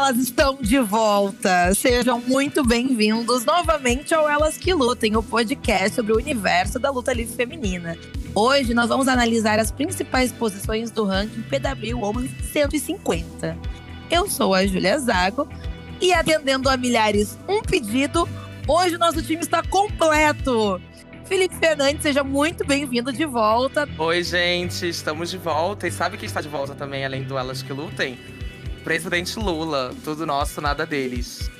elas estão de volta. Sejam muito bem-vindos novamente ao Elas que Lutem, o podcast sobre o universo da luta livre feminina. Hoje nós vamos analisar as principais posições do ranking PW Women 150. Eu sou a Julia Zago e atendendo a milhares um pedido, hoje nosso time está completo. Felipe Fernandes, seja muito bem-vindo de volta. Oi, gente, estamos de volta. E sabe quem está de volta também, além do Elas que Lutem? Presidente Lula. Tudo nosso, nada deles.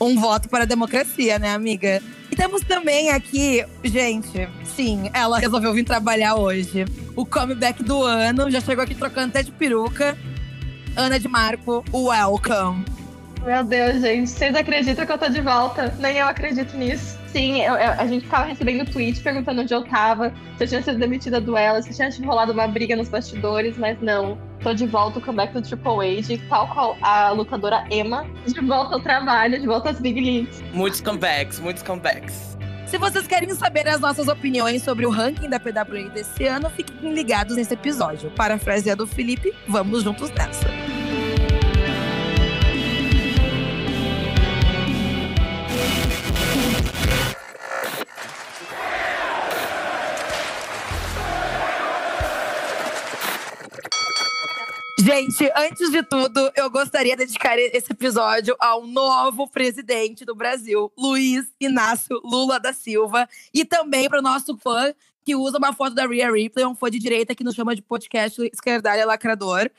Um voto para a democracia, né, amiga? E temos também aqui, gente, sim, ela resolveu vir trabalhar hoje. O comeback do ano, já chegou aqui trocando até de peruca. Ana de Marco, welcome. Meu Deus, gente, vocês acreditam que eu tô de volta? Nem eu acredito nisso. Sim, eu, eu, a gente tava recebendo tweet perguntando onde eu tava, se eu tinha sido demitida do ela, se tinha rolado uma briga nos bastidores, mas não. Tô de volta, o comeback do Triple H, tal qual a lutadora Emma, de volta ao trabalho, de volta às Big Leagues. Muitos comebacks, muitos comebacks. Se vocês querem saber as nossas opiniões sobre o ranking da PWA desse ano, fiquem ligados nesse episódio. Parafraseando o Felipe, vamos juntos nessa. Gente, antes de tudo, eu gostaria de dedicar esse episódio ao novo presidente do Brasil, Luiz Inácio Lula da Silva, e também para o nosso fã que usa uma foto da Rhea Ripley, um fã de direita que nos chama de podcast Esquerdalha Lacrador.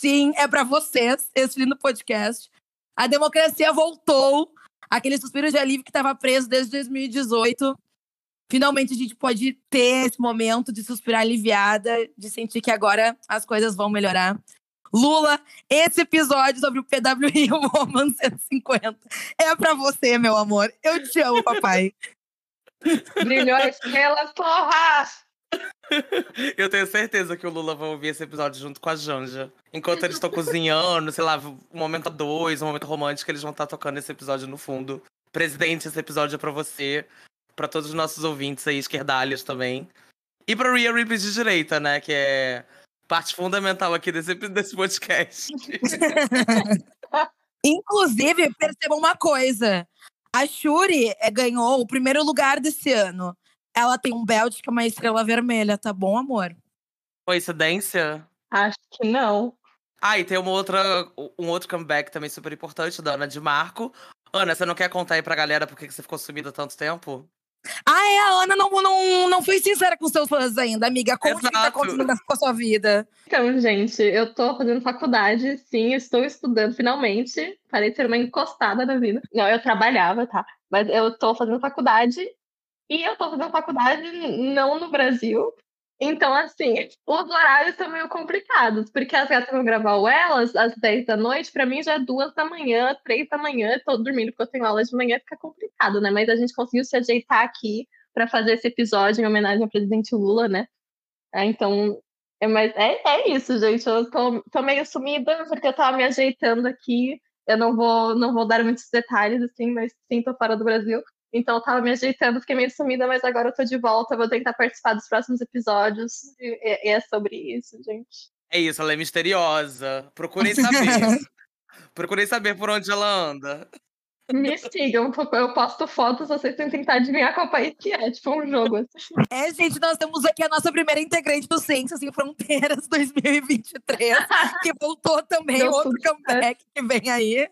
Sim, é para vocês esse lindo podcast. A democracia voltou, aquele suspiro de alívio que estava preso desde 2018. Finalmente a gente pode ter esse momento de suspirar aliviada, de sentir que agora as coisas vão melhorar. Lula, esse episódio sobre o PWI Woman 150 é pra você, meu amor. Eu te amo, papai. Brilhou a estrela, porra! Eu tenho certeza que o Lula vai ouvir esse episódio junto com a Janja. Enquanto eles estão cozinhando, sei lá, um momento a dois, um momento romântico, eles vão estar tocando esse episódio no fundo. Presidente, esse episódio é pra você, pra todos os nossos ouvintes aí, esquerdalhos também. E pra Rhea Ripley de direita, né, que é parte fundamental aqui desse, desse podcast. Inclusive, percebam uma coisa. A Shuri eh, ganhou o primeiro lugar desse ano. Ela tem um belt que é uma estrela vermelha, tá bom, amor? Coincidência? Acho que não. Ah, e tem uma outra, um outro comeback também super importante da Ana de Marco. Ana, você não quer contar aí pra galera por que você ficou sumida tanto tempo? Ah, é, a Ana não, não, não foi sincera com seus fãs ainda, amiga. Conte o que tá acontecendo com a sua vida. Então, gente, eu tô fazendo faculdade, sim, estou estudando finalmente. Parei de ser uma encostada na vida. Não, eu trabalhava, tá? Mas eu tô fazendo faculdade e eu tô fazendo faculdade não no Brasil, então, assim, os horários são meio complicados, porque as gatas vão gravar o Elas às 10 da noite, para mim já é duas da manhã, três da manhã, tô dormindo porque eu tenho aula de manhã, fica complicado, né? Mas a gente conseguiu se ajeitar aqui para fazer esse episódio em homenagem ao presidente Lula, né? É, então, é, mas é, é isso, gente. Eu tô, tô meio sumida porque eu tava me ajeitando aqui. Eu não vou, não vou dar muitos detalhes, assim, mas sim, tô fora do Brasil. Então eu tava me ajeitando, fiquei meio sumida, mas agora eu tô de volta, vou tentar participar dos próximos episódios. E, é sobre isso, gente. É isso, ela é misteriosa. Procurem saber. Procurem saber por onde ela anda. Me sigam, eu posto fotos, vocês têm que tentar adivinhar qual país que é, tipo um jogo. Assim. É, gente, nós temos aqui a nossa primeira integrante do Ciências Sem Fronteiras 2023, que voltou também, Deu outro comeback que vem aí.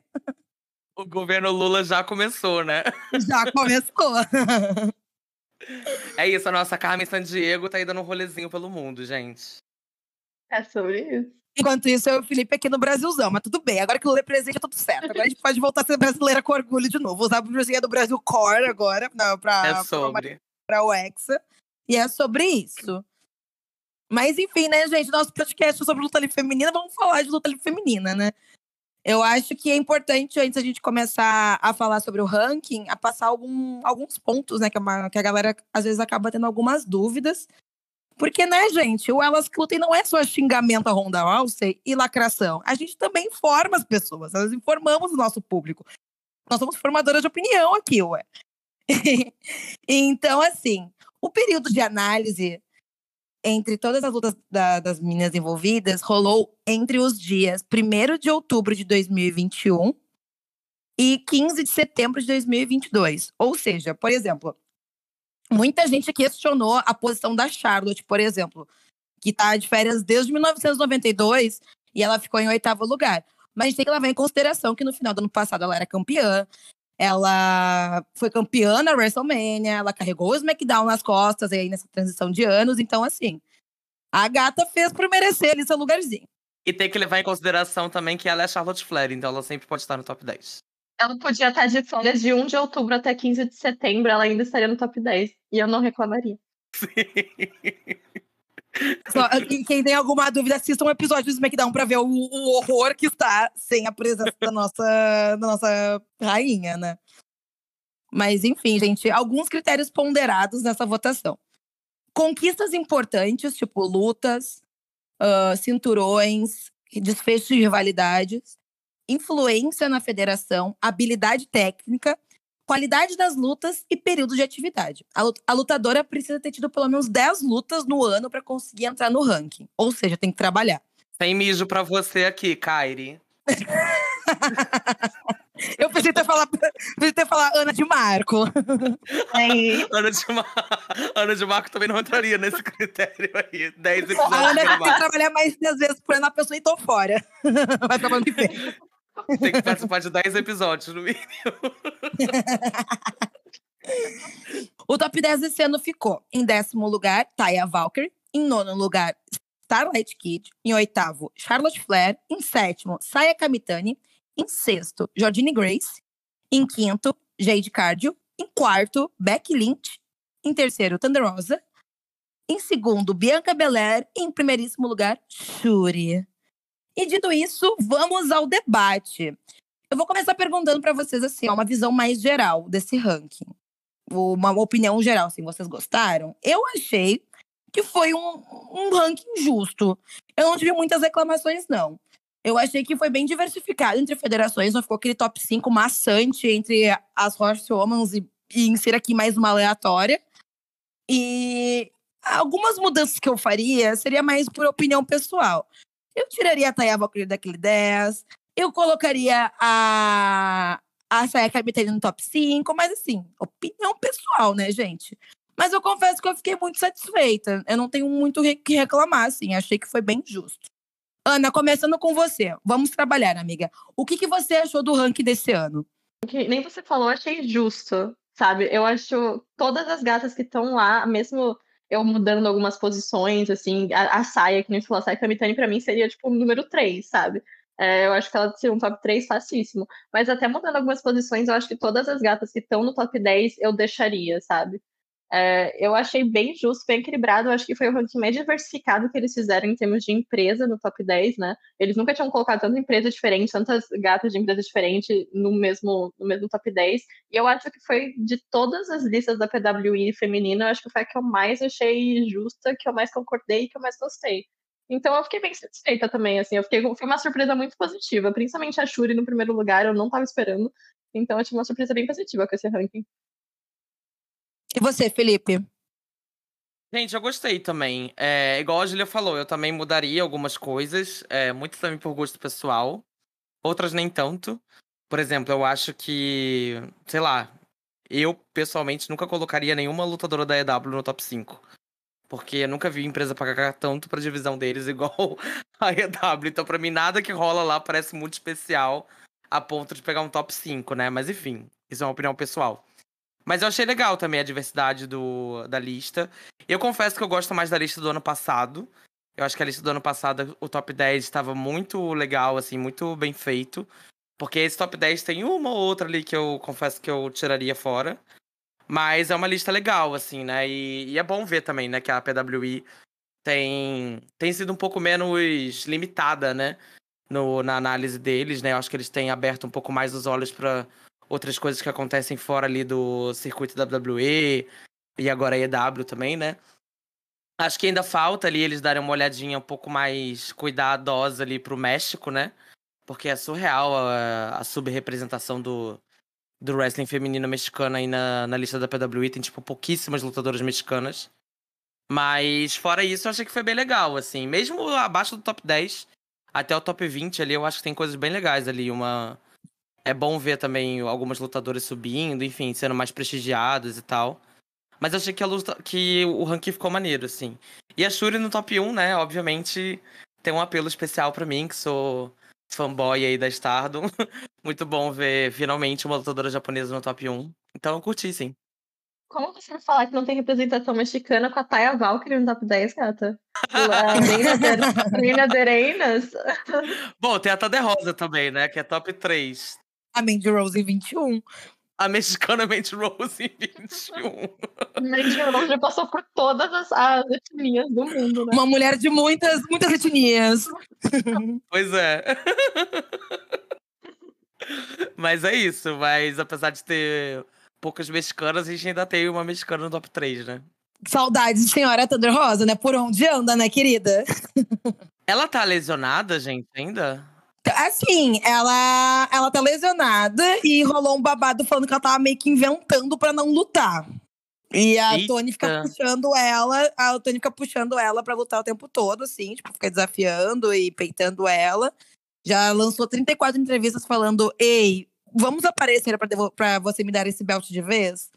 O governo Lula já começou, né? Já começou. é isso, a nossa Carmen Sandiego tá aí dando um rolezinho pelo mundo, gente. É sobre isso. Enquanto isso, eu e o Felipe aqui no Brasilzão, mas tudo bem. Agora que o Lula é presente, é tudo certo. Agora a gente pode voltar a ser brasileira com orgulho de novo. Usar a brusinha do Brasil Core agora, não, pra, é sobre. pra, pra o Hexa. E é sobre isso. Mas enfim, né, gente? Nosso podcast é sobre luta livre feminina. Vamos falar de luta livre feminina, né? Eu acho que é importante, antes a gente começar a falar sobre o ranking, a passar algum, alguns pontos, né? Que, é uma, que a galera às vezes acaba tendo algumas dúvidas. Porque, né, gente, o Elas Clutem não é só xingamento a Ronda Rousey e lacração. A gente também informa as pessoas, nós informamos o nosso público. Nós somos formadoras de opinião aqui, ué. então, assim, o período de análise entre todas as lutas da, das meninas envolvidas rolou entre os dias 1 de outubro de 2021 e 15 de setembro de 2022. Ou seja, por exemplo, muita gente questionou a posição da Charlotte, por exemplo, que está de férias desde 1992 e ela ficou em oitavo lugar. Mas a gente tem que levar em consideração que no final do ano passado ela era campeã, ela foi campeã na WrestleMania, ela carregou o SmackDown nas costas aí nessa transição de anos. Então, assim, a gata fez por merecer ali seu lugarzinho. E tem que levar em consideração também que ela é Charlotte Flair, então ela sempre pode estar no top 10. Ela podia estar de férias de 1 de outubro até 15 de setembro, ela ainda estaria no top 10. E eu não reclamaria. Sim. Só, quem tem alguma dúvida, assista um episódio do SmackDown pra ver o, o horror que está sem a presença da nossa, da nossa rainha, né? Mas, enfim, gente, alguns critérios ponderados nessa votação. Conquistas importantes, tipo lutas, uh, cinturões, desfechos de rivalidades, influência na federação, habilidade técnica qualidade das lutas e período de atividade. A lutadora precisa ter tido pelo menos 10 lutas no ano para conseguir entrar no ranking. Ou seja, tem que trabalhar. Tem mijo para você aqui, Kairi. Eu pensei ter falar, pensei ter falar Ana de Marco. Ana, de Mar... Ana de Marco também não entraria nesse critério aí. 10 episódios. A Ana tem que trabalhar mais 10 vezes por ano, a pessoa e tô fora. Vai trabalhando que vem. Tem que participar de 10 episódios, no mínimo. o top 10 desse ano ficou em décimo lugar, Taya Valkyrie. Em nono lugar, Starlight Kid. Em oitavo, Charlotte Flair. Em sétimo, Saya Kamitani. Em sexto, Jordine Grace. Em quinto, Jade Cardio. Em quarto, Becky Lynch. Em terceiro, Thunder Rosa. Em segundo, Bianca Belair. Em primeiríssimo lugar, Shuri. E dito isso, vamos ao debate. Eu vou começar perguntando para vocês assim, uma visão mais geral desse ranking. Uma opinião geral, assim, vocês gostaram? Eu achei que foi um, um ranking justo. Eu não tive muitas reclamações, não. Eu achei que foi bem diversificado entre federações, não ficou aquele top 5 maçante entre as Horsewomen e, e insira aqui mais uma aleatória. E algumas mudanças que eu faria seria mais por opinião pessoal. Eu tiraria a Taya Valkyrie daquele 10. Eu colocaria a, a Saya Kabitani no top 5. Mas, assim, opinião pessoal, né, gente? Mas eu confesso que eu fiquei muito satisfeita. Eu não tenho muito o que reclamar, assim. Achei que foi bem justo. Ana, começando com você. Vamos trabalhar, amiga. O que, que você achou do ranking desse ano? Que nem você falou, achei justo, sabe? Eu acho todas as gatas que estão lá, mesmo eu mudando algumas posições, assim, a, a saia, que nem falou, a saia Kamitani pra mim seria, tipo, o número 3, sabe? É, eu acho que ela seria um top 3 facíssimo. Mas até mudando algumas posições, eu acho que todas as gatas que estão no top 10 eu deixaria, sabe? É, eu achei bem justo, bem equilibrado. Eu acho que foi o ranking mais diversificado que eles fizeram em termos de empresa no top 10, né? Eles nunca tinham colocado tanta empresa diferente, tantas gatas de empresa diferente no mesmo, no mesmo top 10. E eu acho que foi de todas as listas da PWI feminina, eu acho que foi a que eu mais achei justa, que eu mais concordei e que eu mais gostei. Então eu fiquei bem satisfeita também, assim, eu fiquei foi uma surpresa muito positiva, principalmente a Shuri no primeiro lugar, eu não estava esperando. Então eu tive uma surpresa bem positiva com esse ranking. E você, Felipe? Gente, eu gostei também. É, igual a Julia falou, eu também mudaria algumas coisas, é, muito também por gosto pessoal, outras nem tanto. Por exemplo, eu acho que, sei lá, eu pessoalmente nunca colocaria nenhuma lutadora da EW no top 5. Porque eu nunca vi empresa pagar tanto pra divisão deles igual a EW. Então, pra mim, nada que rola lá parece muito especial a ponto de pegar um top 5, né? Mas enfim, isso é uma opinião pessoal. Mas eu achei legal também a diversidade do, da lista. Eu confesso que eu gosto mais da lista do ano passado. Eu acho que a lista do ano passado, o top 10 estava muito legal, assim, muito bem feito. Porque esse top 10 tem uma ou outra ali que eu confesso que eu tiraria fora. Mas é uma lista legal, assim, né? E, e é bom ver também, né, que a PWI tem, tem sido um pouco menos limitada, né? No, na análise deles, né? Eu acho que eles têm aberto um pouco mais os olhos para outras coisas que acontecem fora ali do circuito WWE e agora EW também, né? Acho que ainda falta ali eles darem uma olhadinha um pouco mais cuidadosa ali pro México, né? Porque é surreal a, a subrepresentação do, do wrestling feminino mexicano aí na, na lista da PWI. Tem, tipo, pouquíssimas lutadoras mexicanas. Mas fora isso, eu achei que foi bem legal, assim. Mesmo abaixo do top 10, até o top 20 ali, eu acho que tem coisas bem legais ali. Uma. É bom ver também algumas lutadoras subindo, enfim, sendo mais prestigiadas e tal. Mas eu achei que, a luta, que o ranking ficou maneiro, assim. E a Shuri no top 1, né? Obviamente, tem um apelo especial para mim, que sou fanboy aí da Stardom. Muito bom ver finalmente uma lutadora japonesa no top 1. Então eu curti, sim. Como você vai falar que não tem representação mexicana com a Taya Valkyrie no top 10, gata? Nina Dereinas? Bom, tem a Tade Rosa também, né? Que é top 3. A Mandy Rose em 21. A mexicana Mandy Rose em 21. Mandy Rose já passou por todas as, as etnias do mundo, né? Uma mulher de muitas, muitas etnias. pois é. Mas é isso, mas apesar de ter poucas mexicanas, a gente ainda tem uma mexicana no top 3, né? Saudades de senhora Thunder Rosa, né? Por onde anda, né, querida? Ela tá lesionada, gente, ainda? Assim, ela, ela tá lesionada e rolou um babado falando que ela tava meio que inventando pra não lutar. E a Eita. Tony fica puxando ela, a Tony fica puxando ela pra lutar o tempo todo, assim, tipo, fica desafiando e peitando ela. Já lançou 34 entrevistas falando: Ei, vamos aparecer pra, pra você me dar esse belt de vez?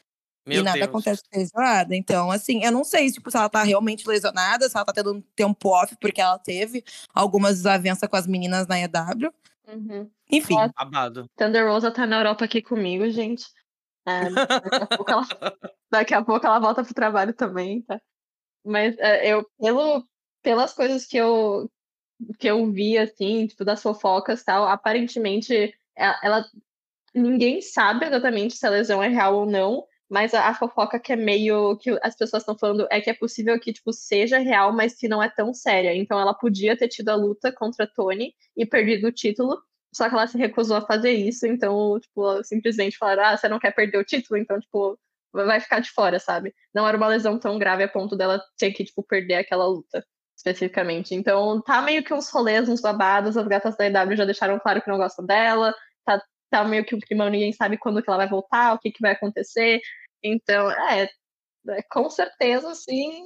Meu e nada Deus. acontece com lesionada. Então, assim, eu não sei tipo, se ela tá realmente lesionada, se ela tá tendo um tempo off, porque ela teve algumas desavenças com as meninas na EW. Uhum. Enfim. Nossa. Babado. Thunder Rosa tá na Europa aqui comigo, gente. É, daqui, a pouco ela, daqui a pouco ela volta pro trabalho também, tá? Mas é, eu, pelo, pelas coisas que eu, que eu vi, assim, tipo, das fofocas e tal, aparentemente ela, ela- ninguém sabe exatamente se a lesão é real ou não, mas a, a fofoca que é meio que as pessoas estão falando é que é possível que, tipo, seja real, mas que não é tão séria. Então ela podia ter tido a luta contra a Tony e perdido o título, só que ela se recusou a fazer isso, então, tipo, simplesmente falaram, ah, você não quer perder o título, então, tipo, vai ficar de fora, sabe? Não era uma lesão tão grave a ponto dela ter que, tipo, perder aquela luta, especificamente. Então, tá meio que uns rolês, uns babados, as gatas da EW já deixaram claro que não gostam dela, tá, tá meio que um climão, ninguém sabe quando que ela vai voltar, o que que vai acontecer. Então, é, é, com certeza, sim,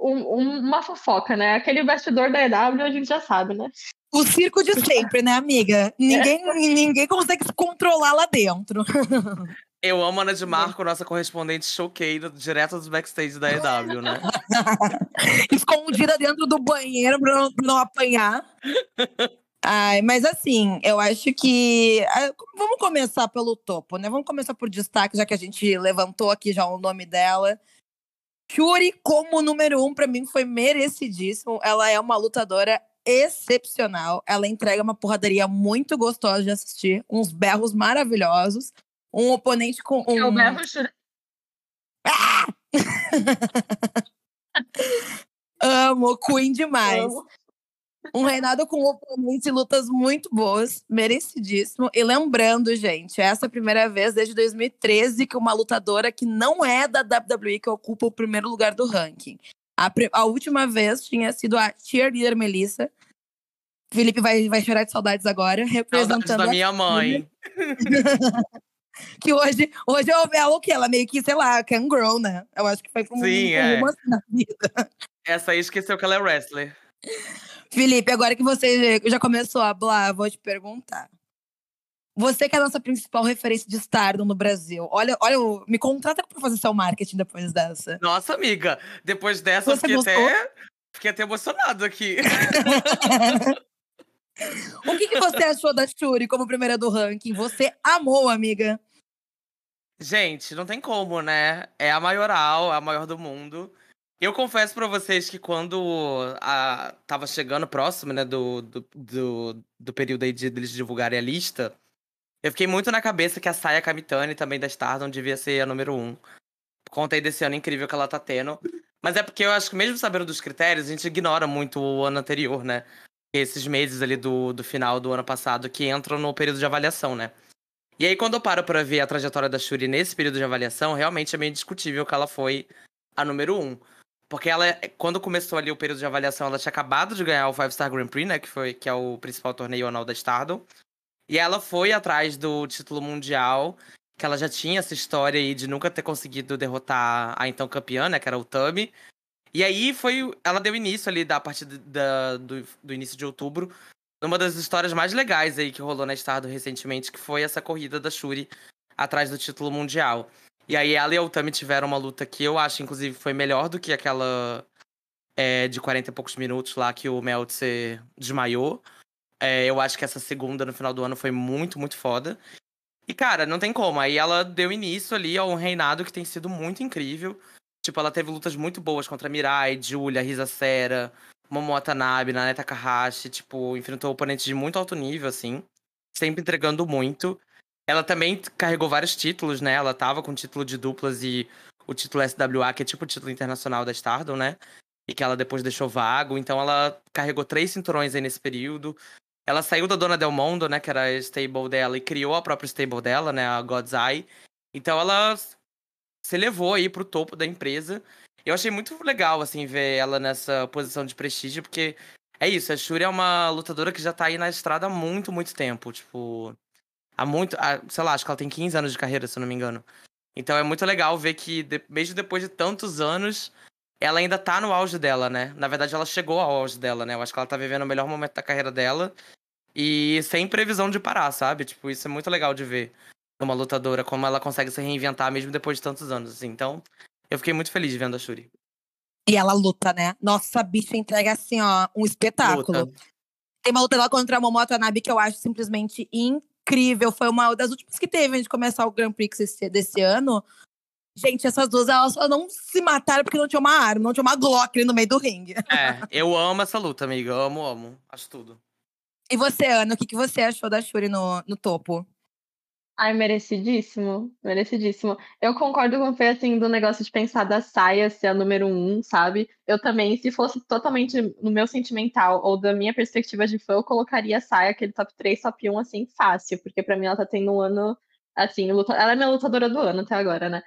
um- um- uma fofoca, né? Aquele bastidor da EW a gente já sabe, né? O circo de sempre, né, amiga? Ninguém, ninguém consegue se controlar lá dentro. Eu amo a Ana de Marco, nossa correspondente choqueira, direto dos backstage da EW, né? Escondida dentro do banheiro pra não, pra não apanhar. Ai, mas assim, eu acho que. ah, Vamos começar pelo topo, né? Vamos começar por destaque, já que a gente levantou aqui já o nome dela. Shuri, como número um, pra mim foi merecidíssimo. Ela é uma lutadora excepcional. Ela entrega uma porradaria muito gostosa de assistir, uns berros maravilhosos. Um oponente com um. Eu berro chorando. Amo, Queen demais. Amo. Um reinado com oponentes e lutas muito boas, merecidíssimo. E lembrando, gente, essa é a primeira vez desde 2013 que uma lutadora que não é da WWE que ocupa o primeiro lugar do ranking. A, a última vez tinha sido a cheerleader Melissa. Felipe vai, vai chorar de saudades agora, Saudades representando da a minha mãe. que hoje, hoje eu ela o quê? Ela meio que, sei lá, can grow, né? Eu acho que foi um, Sim, um é. na vida. Essa aí esqueceu que ela é wrestler. Felipe, agora que você já começou a hablar, vou te perguntar. Você que é a nossa principal referência de Stardom no Brasil. Olha, olha, me contrata pra fazer seu marketing depois dessa. Nossa, amiga, depois dessa eu Você fiquei gostou? até, fiquei até emocionado aqui. o que, que você achou da Shuri como primeira do ranking? Você amou, amiga. Gente, não tem como, né? É a maioral, a maior do mundo. Eu confesso pra vocês que quando a, tava chegando próximo, né, do, do, do, do período aí de eles divulgarem a lista, eu fiquei muito na cabeça que a Saya Kamitani, também da Stardom, devia ser a número um. Conta aí desse ano incrível que ela tá tendo. Mas é porque eu acho que mesmo sabendo dos critérios, a gente ignora muito o ano anterior, né? Esses meses ali do, do final do ano passado que entram no período de avaliação, né? E aí, quando eu paro pra ver a trajetória da Shuri nesse período de avaliação, realmente é meio discutível que ela foi a número um. Porque ela, quando começou ali o período de avaliação, ela tinha acabado de ganhar o Five Star Grand Prix, né? Que, foi, que é o principal torneio anual da Stardom. E ela foi atrás do título mundial, que ela já tinha essa história aí de nunca ter conseguido derrotar a então campeã, né? Que era o Tami. E aí foi. Ela deu início ali da partir da, do, do início de outubro. Numa das histórias mais legais aí que rolou na Estado recentemente, que foi essa corrida da Shuri atrás do título mundial. E aí ela e a Utami tiveram uma luta que eu acho, inclusive, foi melhor do que aquela é, de 40 e poucos minutos lá que o Meltzer desmaiou. É, eu acho que essa segunda no final do ano foi muito, muito foda. E, cara, não tem como. Aí ela deu início ali a um reinado que tem sido muito incrível. Tipo, ela teve lutas muito boas contra Mirai, Julia, Risa Sera, Momo Naneta Takahashi. Tipo, enfrentou oponentes de muito alto nível, assim. Sempre entregando muito. Ela também carregou vários títulos, né? Ela tava com o título de duplas e o título SWA, que é tipo o título internacional da Stardom, né? E que ela depois deixou vago. Então ela carregou três cinturões aí nesse período. Ela saiu da Dona Del Mondo, né? Que era a stable dela, e criou a própria stable dela, né? A God's Eye. Então ela se levou aí pro topo da empresa. Eu achei muito legal, assim, ver ela nessa posição de prestígio, porque é isso, a Shuri é uma lutadora que já tá aí na estrada há muito, muito tempo. Tipo, há muito. Há, sei lá, acho que ela tem 15 anos de carreira, se eu não me engano. Então é muito legal ver que, de, mesmo depois de tantos anos, ela ainda tá no auge dela, né? Na verdade, ela chegou ao auge dela, né? Eu acho que ela tá vivendo o melhor momento da carreira dela. E sem previsão de parar, sabe? Tipo, isso é muito legal de ver numa lutadora, como ela consegue se reinventar mesmo depois de tantos anos, assim. Então, eu fiquei muito feliz vendo a Shuri. E ela luta, né? Nossa, a bicha entrega, assim, ó, um espetáculo. Luta. Tem uma luta lá contra a Momoto Anabe que eu acho simplesmente incrível. Foi uma das últimas que teve antes de começar o Grand Prix desse, desse ano. Gente, essas duas, elas só não se mataram porque não tinha uma arma, não tinha uma Glock no meio do ringue. É, eu amo essa luta, amiga. Eu amo, amo. Acho tudo. E você, Ana, o que, que você achou da Shuri no, no topo? Ai, merecidíssimo, merecidíssimo. Eu concordo com o Fê, assim, do negócio de pensar da saia ser a número um, sabe? Eu também, se fosse totalmente no meu sentimental ou da minha perspectiva de fã, eu colocaria a saia, aquele top 3, top 1, assim, fácil, porque para mim ela tá tendo um ano, assim, luta... ela é minha lutadora do ano até agora, né?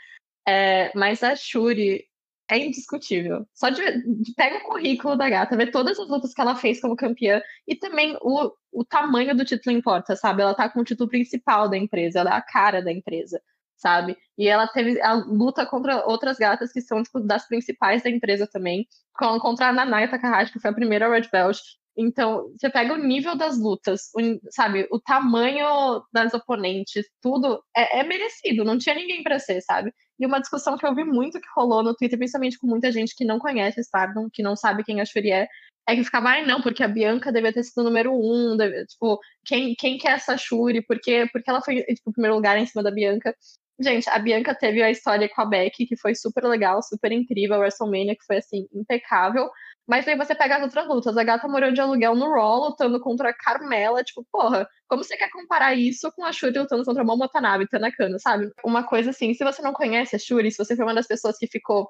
É, mas a Shuri, é indiscutível. Só de, de pega o currículo da gata, vê todas as lutas que ela fez como campeã e também o, o tamanho do título importa, sabe? Ela tá com o título principal da empresa, ela é a cara da empresa, sabe? E ela teve a luta contra outras gatas que são tipo, das principais da empresa também, contra a Nanaya Takahashi, que foi a primeira Red Belt. Então, você pega o nível das lutas, o, sabe? O tamanho das oponentes, tudo é, é merecido, não tinha ninguém para ser, sabe? E uma discussão que eu vi muito que rolou no Twitter, principalmente com muita gente que não conhece Stardom, que não sabe quem a Shuri é, é que ficava, ai não, porque a Bianca devia ter sido número um, deve, tipo, quem, quem que é essa Shuri? Porque, porque ela foi, tipo, primeiro lugar em cima da Bianca. Gente, a Bianca teve a história com a Becky, que foi super legal, super incrível, a WrestleMania, que foi, assim, impecável. Mas aí você pega as outras lutas. A gata morou de aluguel no Raw, lutando contra a Carmela. Tipo, porra, como você quer comparar isso com a Shuri lutando contra a Momo Watanabe, Tanakana, sabe? Uma coisa assim, se você não conhece a Shuri, se você foi uma das pessoas que ficou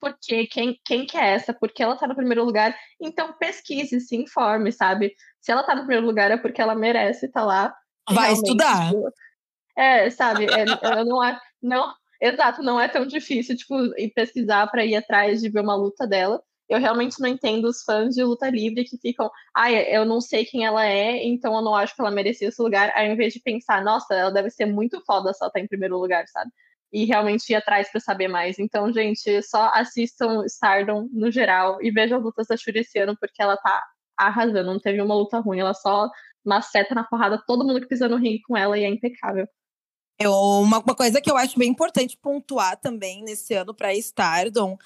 por quê? Quem, quem que é essa? Por que ela tá no primeiro lugar? Então pesquise, se informe, sabe? Se ela tá no primeiro lugar é porque ela merece estar tá lá. Vai estudar. Tipo, é, sabe? É, eu não, não, exato, não é tão difícil, tipo, ir pesquisar para ir atrás de ver uma luta dela eu realmente não entendo os fãs de luta livre que ficam, ah, eu não sei quem ela é, então eu não acho que ela merecia esse lugar, ao invés de pensar, nossa, ela deve ser muito foda se ela tá em primeiro lugar, sabe? E realmente ir atrás para saber mais. Então, gente, só assistam Stardom no geral e vejam as lutas da Shuri esse ano, porque ela tá arrasando, não teve uma luta ruim, ela só maceta na porrada todo mundo que pisa no ringue com ela e é impecável. Eu, uma, uma, coisa que eu acho bem importante pontuar também nesse ano para Stardom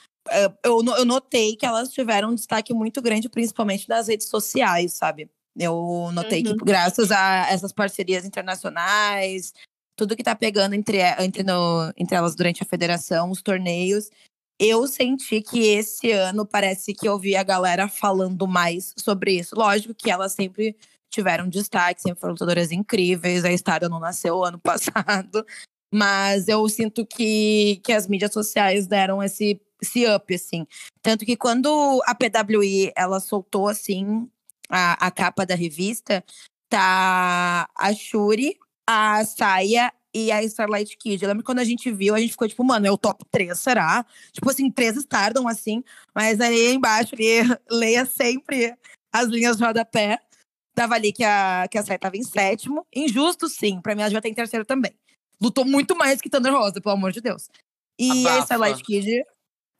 eu, eu notei que elas tiveram um destaque muito grande, principalmente das redes sociais, sabe? Eu notei uhum. que graças a essas parcerias internacionais, tudo que tá pegando entre, entre, no, entre elas durante a federação, os torneios, eu senti que esse ano parece que eu vi a galera falando mais sobre isso. Lógico que elas sempre tiveram destaque, sempre foram lutadoras incríveis. A Estada não nasceu ano passado. Mas eu sinto que, que as mídias sociais deram esse esse up, assim. Tanto que quando a PWI ela soltou assim a, a capa da revista, tá a Shuri, a Saia e a Starlight Kid. Eu lembro quando a gente viu, a gente ficou tipo, mano, é o top 3, será? Tipo assim, três Stardom assim, mas aí embaixo ali, leia sempre as linhas de rodapé. Tava ali que a, que a Saia tava em sétimo. Injusto, sim. Pra mim, ela já tem terceiro também. Lutou muito mais que Thunder Rosa, pelo amor de Deus. E Abafa. a Starlight Kid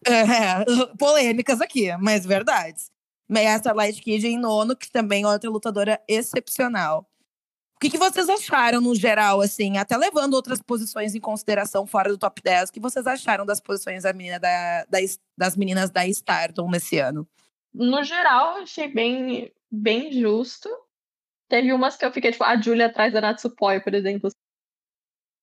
É, polêmicas aqui, mas verdades. Meia Starlight Kid em nono, que também é outra lutadora excepcional. O que, que, vocês acharam, no geral, assim, até levando outras posições em consideração fora do top 10, o que vocês acharam das posições da menina da, da, das meninas da Stardom nesse ano? No geral, achei bem, bem justo. Teve umas que eu fiquei, tipo, a Julia atrás da Natsupoi, por exemplo,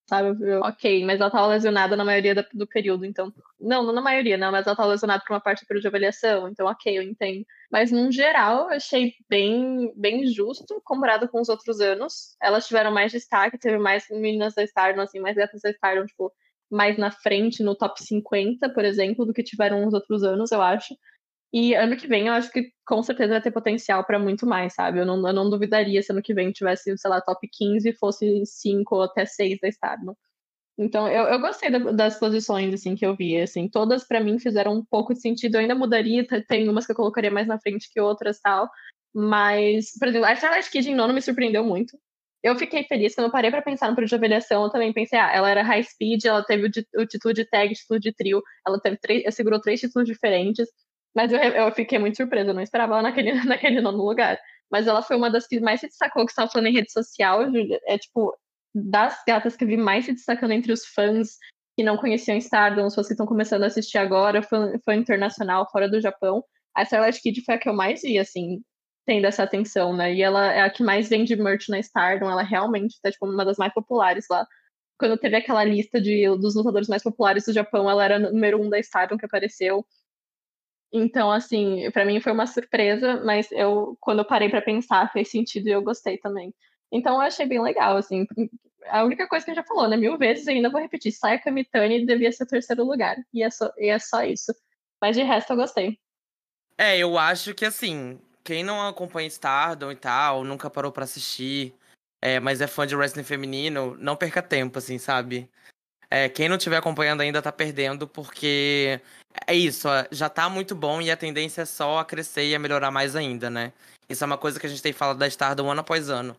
sabe? Eu, ok, mas ela tava lesionada na maioria do período, então. Não, não na maioria, não, mas ela tava lesionada por uma parte do período de avaliação, então ok, eu entendo. Mas, no geral, eu achei bem, bem justo comparado com os outros anos. Elas tiveram mais destaque, teve mais meninas da Stardom, assim, mais gatas da Stardom, tipo, mais na frente no top 50, por exemplo, do que tiveram os outros anos, eu acho. E ano que vem eu acho que com certeza vai ter potencial para muito mais, sabe? Eu não, eu não duvidaria se ano que vem tivesse, sei lá, top 15 e fosse 5 ou até 6 da Stardom. Então, eu, eu gostei da, das posições, assim, que eu vi, assim, todas para mim fizeram um pouco de sentido, eu ainda mudaria, tem umas que eu colocaria mais na frente que outras, tal, mas, por exemplo, a Charlotte Kid em nono me surpreendeu muito, eu fiquei feliz quando eu parei para pensar no período de avaliação, eu também pensei, ah, ela era high speed, ela teve o, o título de tag, título de trio, ela teve três, segurou três títulos diferentes, mas eu, eu fiquei muito surpresa, eu não esperava ela naquele, naquele nono lugar. Mas ela foi uma das que mais se destacou, que estava falando em rede social. É tipo, das gatas que eu vi mais se destacando entre os fãs que não conheciam Stardom, as pessoas que estão começando a assistir agora, fã internacional, fora do Japão. A Starlight Kid foi a que eu mais vi, assim, tendo essa atenção, né? E ela é a que mais vende merch na Stardom, ela realmente tá, tipo, uma das mais populares lá. Quando teve aquela lista de, dos lutadores mais populares do Japão, ela era número um da Stardom que apareceu. Então, assim, para mim foi uma surpresa, mas eu, quando eu parei para pensar, fez sentido e eu gostei também. Então, eu achei bem legal, assim. A única coisa que gente já falou, né? Mil vezes, ainda vou repetir. Saya Kamitani devia ser o terceiro lugar. E é, só, e é só isso. Mas de resto, eu gostei. É, eu acho que, assim, quem não acompanha Stardom e tal, nunca parou para assistir, é, mas é fã de wrestling feminino, não perca tempo, assim, sabe? É, quem não estiver acompanhando ainda tá perdendo, porque é isso, já tá muito bom e a tendência é só a crescer e a melhorar mais ainda, né? Isso é uma coisa que a gente tem falado da Stardom ano após ano.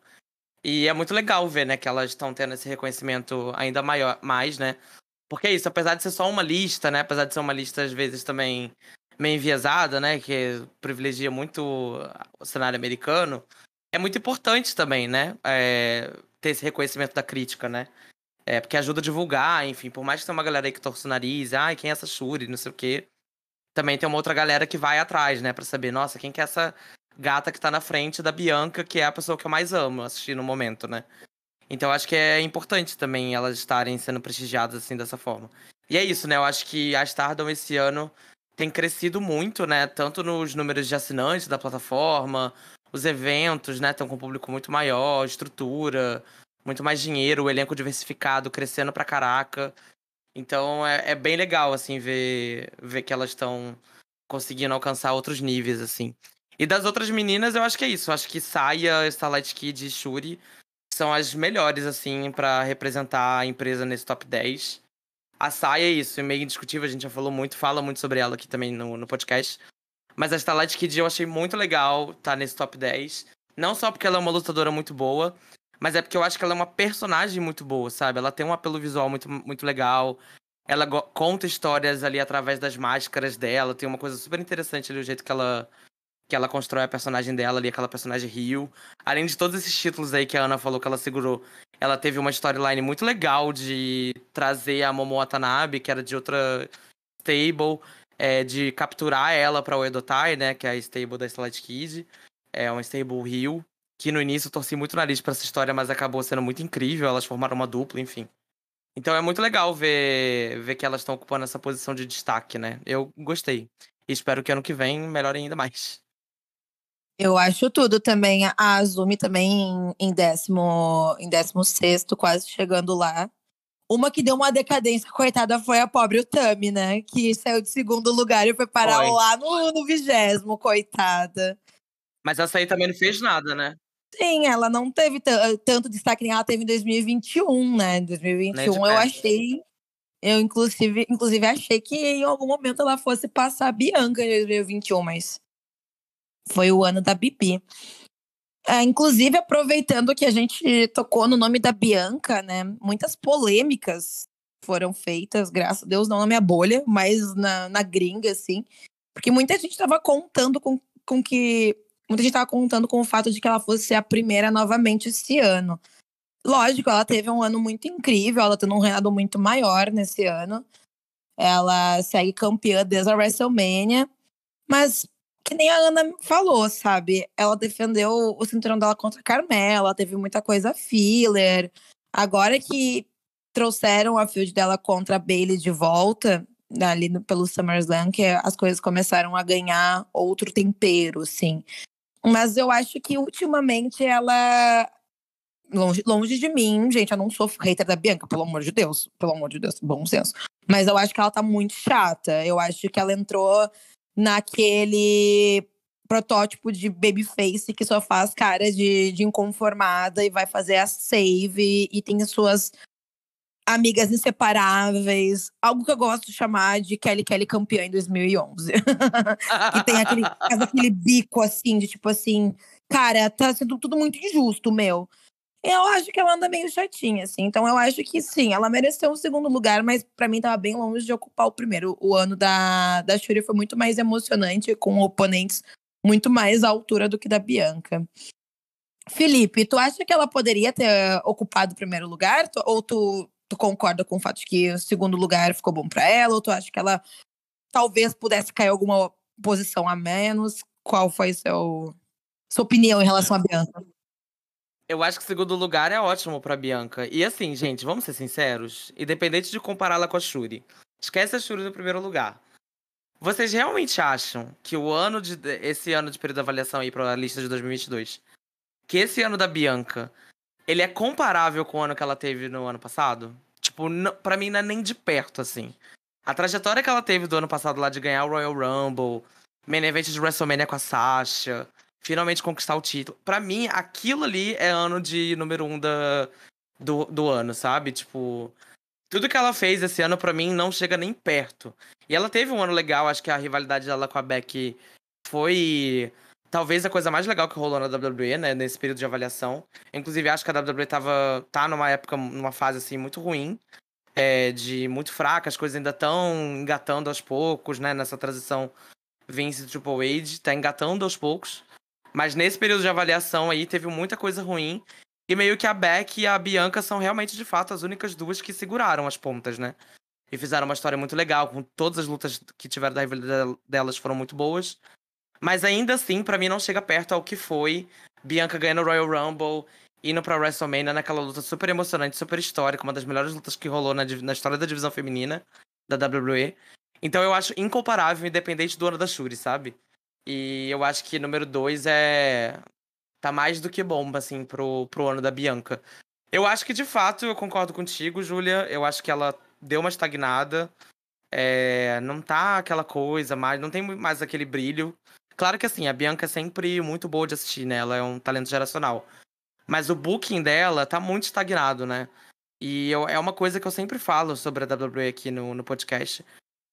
E é muito legal ver, né, que elas estão tendo esse reconhecimento ainda maior, mais, né? Porque é isso, apesar de ser só uma lista, né? Apesar de ser uma lista, às vezes, também meio enviesada, né? Que privilegia muito o cenário americano. É muito importante também, né? É, ter esse reconhecimento da crítica, né? É, porque ajuda a divulgar, enfim, por mais que tenha uma galera aí que torce o nariz, ai, quem é essa Shuri, não sei o quê. Também tem uma outra galera que vai atrás, né, pra saber, nossa, quem que é essa gata que tá na frente da Bianca, que é a pessoa que eu mais amo assistir no momento, né? Então acho que é importante também elas estarem sendo prestigiadas assim dessa forma. E é isso, né? Eu acho que a Stardom esse ano tem crescido muito, né? Tanto nos números de assinantes da plataforma, os eventos, né? Estão com um público muito maior, estrutura, muito mais dinheiro, o elenco diversificado, crescendo pra caraca. Então é, é bem legal, assim, ver, ver que elas estão conseguindo alcançar outros níveis, assim. E das outras meninas, eu acho que é isso. Eu acho que Saya, Starlight Kid e Shuri são as melhores, assim, para representar a empresa nesse top 10. A Saya é isso, é meio indiscutível, a gente já falou muito, fala muito sobre ela aqui também no, no podcast. Mas a Starlight Kid eu achei muito legal tá nesse top 10. Não só porque ela é uma lutadora muito boa, mas é porque eu acho que ela é uma personagem muito boa, sabe? Ela tem um apelo visual muito, muito legal. Ela conta histórias ali através das máscaras dela. Tem uma coisa super interessante ali, o jeito que ela, que ela constrói a personagem dela ali, aquela personagem Rio. Além de todos esses títulos aí que a Ana falou que ela segurou, ela teve uma storyline muito legal de trazer a Momo Watanabe, que era de outra stable, é, de capturar ela pra Oedotai, né? Que é a stable da Starlight Kid. É uma stable Rio que no início eu torci muito o nariz pra essa história, mas acabou sendo muito incrível. Elas formaram uma dupla, enfim. Então é muito legal ver, ver que elas estão ocupando essa posição de destaque, né? Eu gostei. E espero que ano que vem melhore ainda mais. Eu acho tudo também. A Azumi também em décimo, em décimo sexto, quase chegando lá. Uma que deu uma decadência, coitada, foi a pobre Utami, né? Que saiu de segundo lugar e foi parar foi. lá no, no vigésimo, coitada. Mas essa aí também não fez nada, né? Sim, ela não teve tanto destaque que ela teve em 2021, né? Em 2021 eu achei. Eu, inclusive, inclusive, achei que em algum momento ela fosse passar a Bianca em 2021, mas foi o ano da Bibi. É, inclusive, aproveitando que a gente tocou no nome da Bianca, né? Muitas polêmicas foram feitas, graças a Deus, não na minha bolha, mas na, na gringa, assim. Porque muita gente estava contando com, com que. Muita gente estava contando com o fato de que ela fosse ser a primeira novamente esse ano. Lógico, ela teve um ano muito incrível, ela tendo um reinado muito maior nesse ano. Ela segue campeã desde a WrestleMania. Mas, que nem a Ana falou, sabe? Ela defendeu o cinturão dela contra a Carmela, teve muita coisa filler. Agora que trouxeram a field dela contra a Bailey de volta, ali no, pelo SummerSlam, que as coisas começaram a ganhar outro tempero, assim. Mas eu acho que ultimamente ela. Longe, longe de mim, gente, eu não sou hater da Bianca, pelo amor de Deus. Pelo amor de Deus, bom senso. Mas eu acho que ela tá muito chata. Eu acho que ela entrou naquele protótipo de babyface que só faz cara de, de inconformada e vai fazer a save e tem suas amigas inseparáveis, algo que eu gosto de chamar de Kelly Kelly campeã em 2011. que tem aquele, aquele bico assim, de tipo assim, cara, tá sendo tudo muito injusto, meu. Eu acho que ela anda meio chatinha, assim. Então eu acho que sim, ela mereceu um segundo lugar, mas para mim tava bem longe de ocupar o primeiro. O ano da, da Shuri foi muito mais emocionante, com oponentes muito mais à altura do que da Bianca. Felipe, tu acha que ela poderia ter ocupado o primeiro lugar? Ou tu tu concorda com o fato de que o segundo lugar ficou bom para ela? Ou tu acha que ela talvez pudesse cair alguma posição a menos? Qual foi seu, sua opinião em relação a Bianca? Eu acho que segundo lugar é ótimo pra Bianca. E assim, gente, vamos ser sinceros. Independente de compará-la com a Shuri. Esquece a Shuri no primeiro lugar. Vocês realmente acham que o ano de. Esse ano de período de avaliação aí pra lista de 2022. Que esse ano da Bianca ele é comparável com o ano que ela teve no ano passado? Tipo, para mim não é nem de perto, assim. A trajetória que ela teve do ano passado lá de ganhar o Royal Rumble, main event de WrestleMania com a Sasha, finalmente conquistar o título. para mim, aquilo ali é ano de número um da, do, do ano, sabe? Tipo, tudo que ela fez esse ano, para mim, não chega nem perto. E ela teve um ano legal, acho que a rivalidade dela com a Becky foi talvez a coisa mais legal que rolou na WWE, né, nesse período de avaliação. Inclusive, acho que a WWE tava, tá numa época, numa fase, assim, muito ruim, é, de muito fraca, as coisas ainda estão engatando aos poucos, né, nessa transição Vince Triple H, tá engatando aos poucos. Mas nesse período de avaliação aí, teve muita coisa ruim. E meio que a Beck e a Bianca são realmente, de fato, as únicas duas que seguraram as pontas, né? E fizeram uma história muito legal, com todas as lutas que tiveram da rivalidade delas foram muito boas. Mas ainda assim, para mim, não chega perto ao que foi Bianca ganhando o Royal Rumble, indo pra WrestleMania naquela luta super emocionante, super histórica, uma das melhores lutas que rolou na, na história da divisão feminina da WWE. Então eu acho incomparável, independente do ano da Shuri, sabe? E eu acho que número 2 é. tá mais do que bomba, assim, pro, pro ano da Bianca. Eu acho que, de fato, eu concordo contigo, Júlia. Eu acho que ela deu uma estagnada. É... não tá aquela coisa mais. Não tem mais aquele brilho. Claro que assim, a Bianca é sempre muito boa de assistir, né? Ela é um talento geracional. Mas o booking dela tá muito estagnado, né? E eu, é uma coisa que eu sempre falo sobre a WWE aqui no, no podcast.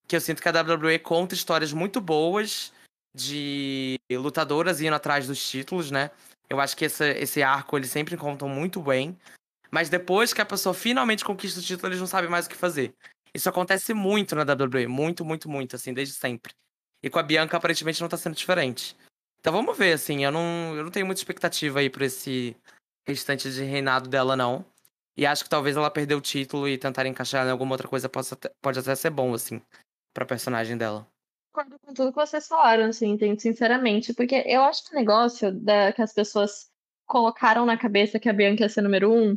Que eu sinto que a WWE conta histórias muito boas de lutadoras indo atrás dos títulos, né? Eu acho que esse, esse arco eles sempre contam muito bem. Mas depois que a pessoa finalmente conquista o título, eles não sabem mais o que fazer. Isso acontece muito na WWE. Muito, muito, muito, assim, desde sempre. E com a Bianca, aparentemente, não tá sendo diferente. Então vamos ver, assim. Eu não, eu não tenho muita expectativa aí pra esse restante de reinado dela, não. E acho que talvez ela perder o título e tentar encaixar em alguma outra coisa possa, pode até ser bom, assim, pra personagem dela. Concordo com tudo que vocês falaram, assim, entendo sinceramente. Porque eu acho que o negócio da, que as pessoas colocaram na cabeça que a Bianca ia ser número um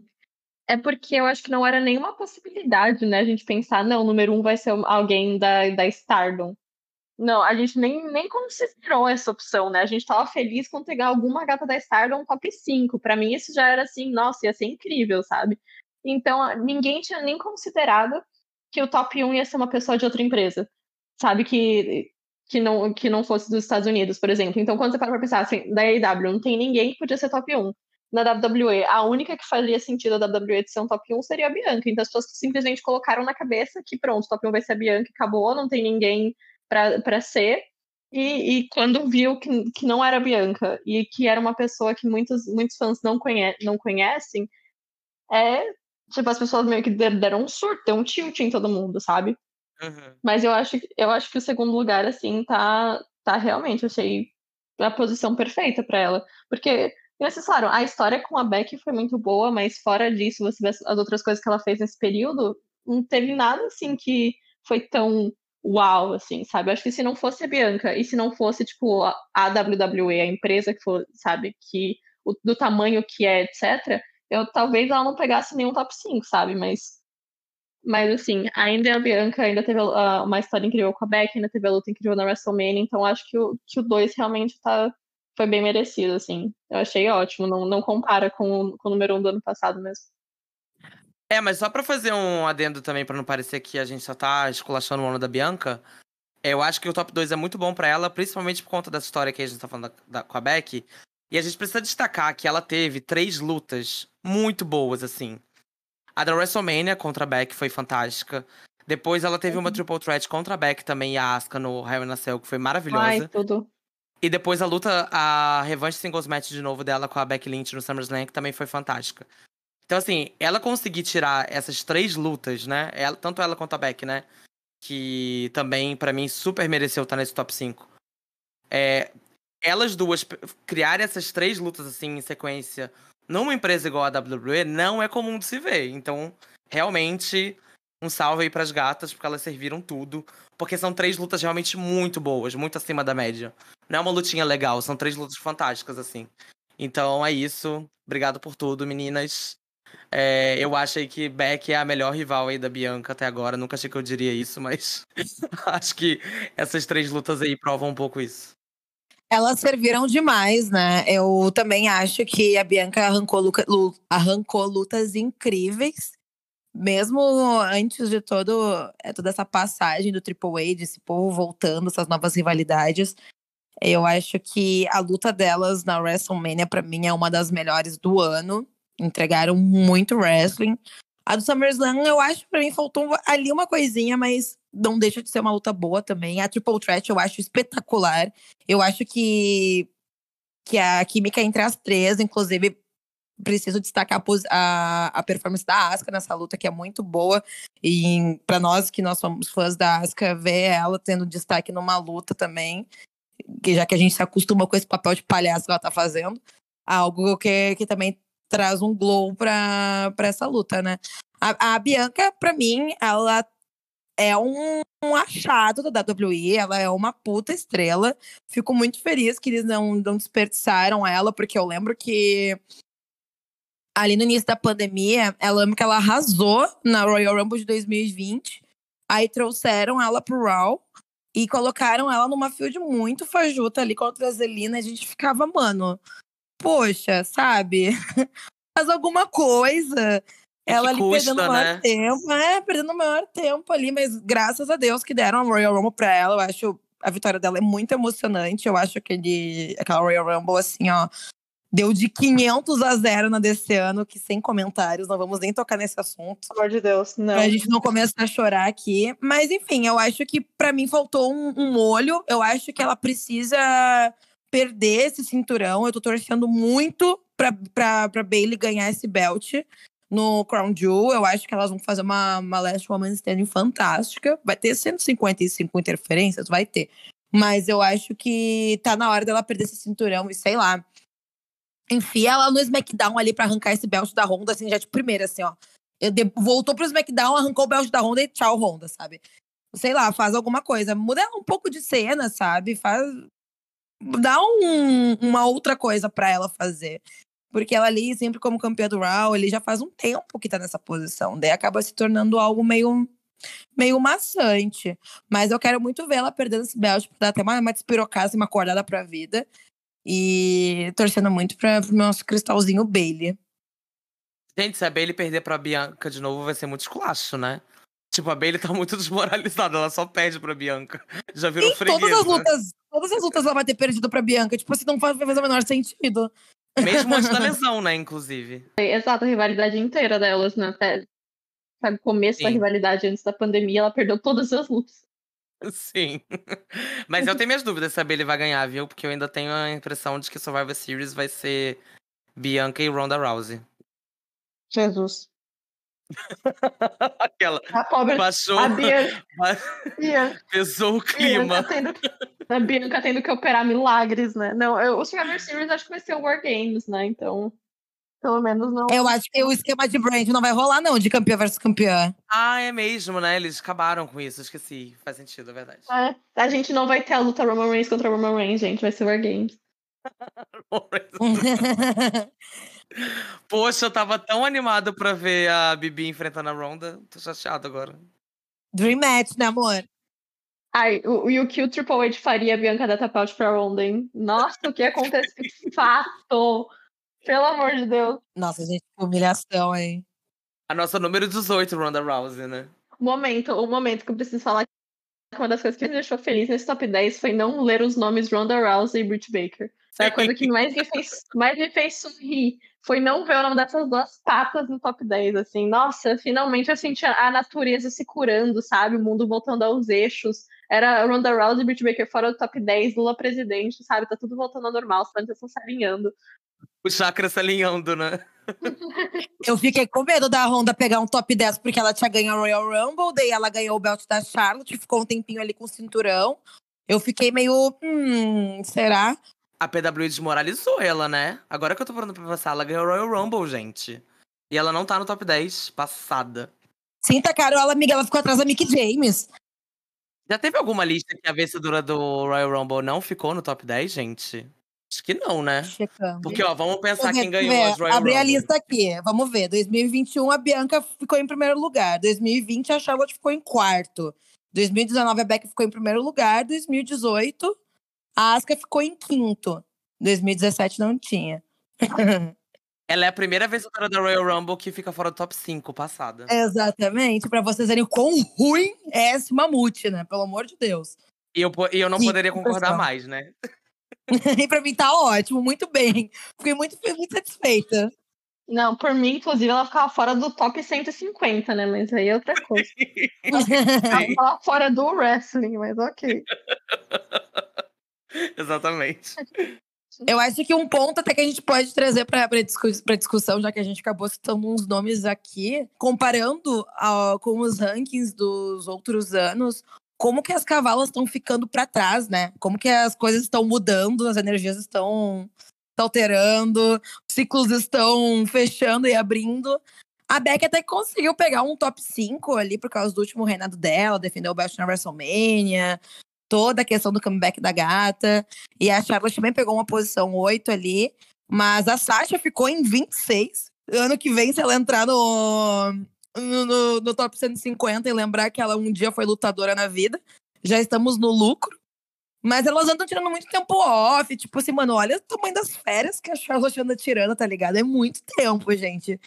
é porque eu acho que não era nenhuma possibilidade, né? A gente pensar, não, o número um vai ser alguém da, da Stardom. Não, a gente nem, nem considerou essa opção, né? A gente tava feliz com pegar alguma gata da Stardom top 5. Para mim, isso já era assim, nossa, ia ser incrível, sabe? Então, ninguém tinha nem considerado que o top 1 ia ser uma pessoa de outra empresa, sabe? Que, que, não, que não fosse dos Estados Unidos, por exemplo. Então, quando você para pra pensar assim, da AEW, não tem ninguém que podia ser top 1. Na WWE, a única que faria sentido da WWE de ser um top 1 seria a Bianca. Então, as pessoas simplesmente colocaram na cabeça que, pronto, top 1 vai ser a Bianca, acabou, não tem ninguém para ser. E, e, quando viu que, que não era Bianca e que era uma pessoa que muitos, muitos fãs não, conhe não conhecem, é tipo, as pessoas meio que deram um surto, deu um tilt em todo mundo, sabe? Uhum. Mas eu acho, eu acho que o segundo lugar, assim, tá, tá realmente, achei a posição perfeita para ela. Porque, vocês falaram, a história com a Beck foi muito boa, mas fora disso, você vê as outras coisas que ela fez nesse período, não teve nada, assim, que foi tão uau, assim, sabe? Acho que se não fosse a Bianca e se não fosse, tipo, a WWE, a empresa que for, sabe, que o, do tamanho que é, etc., eu talvez ela não pegasse nenhum top 5, sabe? Mas mas assim, ainda a Bianca ainda teve uh, uma história incrível com a Beck, ainda teve a luta incrível na WrestleMania, então acho que o, que o 2 realmente tá, foi bem merecido, assim. Eu achei ótimo, não, não compara com, com o número 1 um do ano passado mesmo. É, mas só pra fazer um adendo também, pra não parecer que a gente só tá esculachando o ano da Bianca, eu acho que o top 2 é muito bom para ela, principalmente por conta dessa história que a gente tá falando da, da, com a Beck. E a gente precisa destacar que ela teve três lutas muito boas, assim. A da WrestleMania contra a Beck foi fantástica. Depois ela teve uma uhum. triple threat contra a Beck também e a Asuka no Hell in a Cell, que foi maravilhosa. Ai, tudo. E depois a luta, a revanche singles match de novo dela com a Beck Lynch no SummerSlam, que também foi fantástica. Então, assim, ela conseguir tirar essas três lutas, né? Ela, tanto ela quanto a Beck, né? Que também, para mim, super mereceu estar nesse top 5. É, elas duas criarem essas três lutas, assim, em sequência, numa empresa igual a WWE não é comum de se ver. Então, realmente, um salve aí pras gatas, porque elas serviram tudo. Porque são três lutas realmente muito boas, muito acima da média. Não é uma lutinha legal, são três lutas fantásticas, assim. Então é isso. Obrigado por tudo, meninas. É, eu achei que Beck é a melhor rival aí da Bianca até agora. Nunca achei que eu diria isso, mas acho que essas três lutas aí provam um pouco isso. Elas serviram demais, né? Eu também acho que a Bianca arrancou, arrancou lutas incríveis. Mesmo antes de todo, é, toda essa passagem do Triple A, desse povo voltando, essas novas rivalidades. Eu acho que a luta delas na WrestleMania, para mim, é uma das melhores do ano. Entregaram muito wrestling. A do SummerSlam, eu acho, para mim, faltou ali uma coisinha, mas não deixa de ser uma luta boa também. A Triple Threat eu acho espetacular. Eu acho que, que a química entre as três, inclusive, preciso destacar a, a performance da Asuka nessa luta, que é muito boa. E para nós que nós somos fãs da Asuka, ver ela tendo destaque numa luta também, já que a gente se acostuma com esse papel de palhaço que ela tá fazendo, algo que, que também traz um glow para essa luta, né? A, a Bianca, para mim, ela é um, um, achado da WWE, ela é uma puta estrela. Fico muito feliz que eles não, não desperdiçaram ela, porque eu lembro que ali no início da pandemia, ela lembro que ela arrasou na Royal Rumble de 2020. Aí trouxeram ela pro Raw e colocaram ela numa field muito fajuta ali contra a Zelina. A gente ficava, mano, poxa, sabe? Faz alguma coisa. Ela ali custa, perdendo o maior né? tempo, é, perdendo o maior tempo ali, mas graças a Deus que deram a Royal Rumble pra ela. Eu acho a vitória dela é muito emocionante. Eu acho que ele, aquela Royal Rumble, assim, ó, deu de 500 a 0 na desse ano, que sem comentários, não vamos nem tocar nesse assunto. Pelo amor de Deus, não. Pra gente não começar a chorar aqui. Mas, enfim, eu acho que para mim faltou um, um molho. Eu acho que ela precisa perder esse cinturão. Eu tô torcendo muito pra, pra, pra Bailey ganhar esse belt no Crown Jewel. Eu acho que elas vão fazer uma, uma Last Woman Standing fantástica. Vai ter 155 interferências? Vai ter. Mas eu acho que tá na hora dela perder esse cinturão e sei lá. Enfia ela no SmackDown ali pra arrancar esse belt da Honda, assim, já de primeira, assim, ó. Voltou pro SmackDown, arrancou o belt da Honda e tchau, Honda, sabe? Sei lá, faz alguma coisa. Muda um pouco de cena, sabe? Faz. Dá um, uma outra coisa pra ela fazer. Porque ela ali, sempre como campeã do Raw, ele já faz um tempo que tá nessa posição. Daí acaba se tornando algo meio meio maçante. Mas eu quero muito ver ela perdendo esse belt pra dar até uma, uma despirocada, uma acordada pra vida. E torcendo muito pra, pro nosso cristalzinho Bailey. Gente, se a Bailey perder pra Bianca de novo, vai ser muito esculacho, né? Tipo, a Bailey tá muito desmoralizada, ela só perde pra Bianca. Já virou em freguesa. Todas as lutas, todas as lutas ela vai ter perdido pra Bianca. Tipo, assim, não faz, faz o menor sentido. Mesmo antes da lesão, né, inclusive. Exato, a rivalidade inteira delas, né? Até sabe, começo Sim. da rivalidade antes da pandemia, ela perdeu todas as lutas. Sim. Mas eu tenho minhas dúvidas se a Bailey vai ganhar, viu? Porque eu ainda tenho a impressão de que Survivor Series vai ser Bianca e Ronda Rousey. Jesus. Aquela. A pobre. Baixou. A Bia, Bia, Pesou o Bianca clima. tendo, a Bianca tendo que operar milagres, né? Não, eu, o Survivor Series acho que vai ser o War Games, né? Então, pelo menos não. Eu acho que o esquema de brand não vai rolar, não, de campeã versus campeã. Ah, é mesmo, né? Eles acabaram com isso, esqueci. Faz sentido, é verdade. É, a gente não vai ter a luta Roman Reigns contra Roman Reigns, gente. Vai ser War Games. Poxa, eu tava tão animado pra ver a Bibi enfrentando a Ronda. Tô chateado agora. Dream match, né, amor? Ai, o, e o que o Triple H faria a Bianca dar tap out pra Ronda, hein? Nossa, o que aconteceu? Fato! Pelo amor de Deus. Nossa, gente, que humilhação, hein? A nossa número 18, Ronda Rousey, né? O momento, o momento que eu preciso falar que uma das coisas que me deixou feliz nesse top 10 foi não ler os nomes Ronda Rousey e Britt Baker. Foi a coisa que mais me fez, mais me fez sorrir. Foi não ver o nome dessas duas patas no top 10, assim. Nossa, finalmente eu senti a natureza se curando, sabe? O mundo voltando aos eixos. Era Ronda Rousey e Britt Baker fora do top 10, Lula presidente, sabe? Tá tudo voltando ao normal, as plantas estão se alinhando. O chakra se alinhando, né? Eu fiquei com medo da Honda pegar um top 10 porque ela tinha ganho a Royal Rumble, daí ela ganhou o belt da Charlotte, ficou um tempinho ali com o cinturão. Eu fiquei meio, hum, será? A PW desmoralizou ela, né? Agora que eu tô falando pra pensar, ela ganhou o Royal Rumble, gente. E ela não tá no top 10, passada. Sim, tacaram ela, amiga, ela ficou atrás da Mick James. Já teve alguma lista que a vencedora do Royal Rumble não ficou no top 10, gente? Acho que não, né? Checando. Porque, ó, vamos pensar quem ver, ganhou as Royal Abri a Rumble. lista aqui, vamos ver. 2021, a Bianca ficou em primeiro lugar. 2020, a Charlotte ficou em quarto. 2019, a Becky ficou em primeiro lugar. 2018, a Asuka ficou em quinto. 2017 não tinha. Ela é a primeira vencedora da Royal Rumble que fica fora do top 5, passada. Exatamente, pra vocês verem o quão ruim é esse mamute, né? Pelo amor de Deus. E eu, e eu não Sim, poderia concordar pessoal. mais, né? e pra mim tá ótimo, muito bem. Fiquei muito, fiquei muito satisfeita. Não, por mim, inclusive, ela ficava fora do top 150, né? Mas aí é outra coisa. Ela ficava fora do wrestling, mas ok. Exatamente. Eu acho que um ponto até que a gente pode trazer para a discussão, já que a gente acabou citando uns nomes aqui, comparando ah, com os rankings dos outros anos, como que as cavalas estão ficando para trás, né? Como que as coisas estão mudando, as energias estão alterando, os ciclos estão fechando e abrindo. A Beck até conseguiu pegar um top 5 ali por causa do último reinado dela, defendeu o belt na WrestleMania, toda a questão do comeback da gata. E a Charlotte também pegou uma posição 8 ali. Mas a Sasha ficou em 26. Ano que vem, se ela entrar no, no, no- no top 150 e lembrar que ela um dia foi lutadora na vida, já estamos no lucro. Mas elas andam tirando muito tempo off. Tipo assim, mano, olha o tamanho das férias que a Charlotte anda tirando, tá ligado? É muito tempo, gente.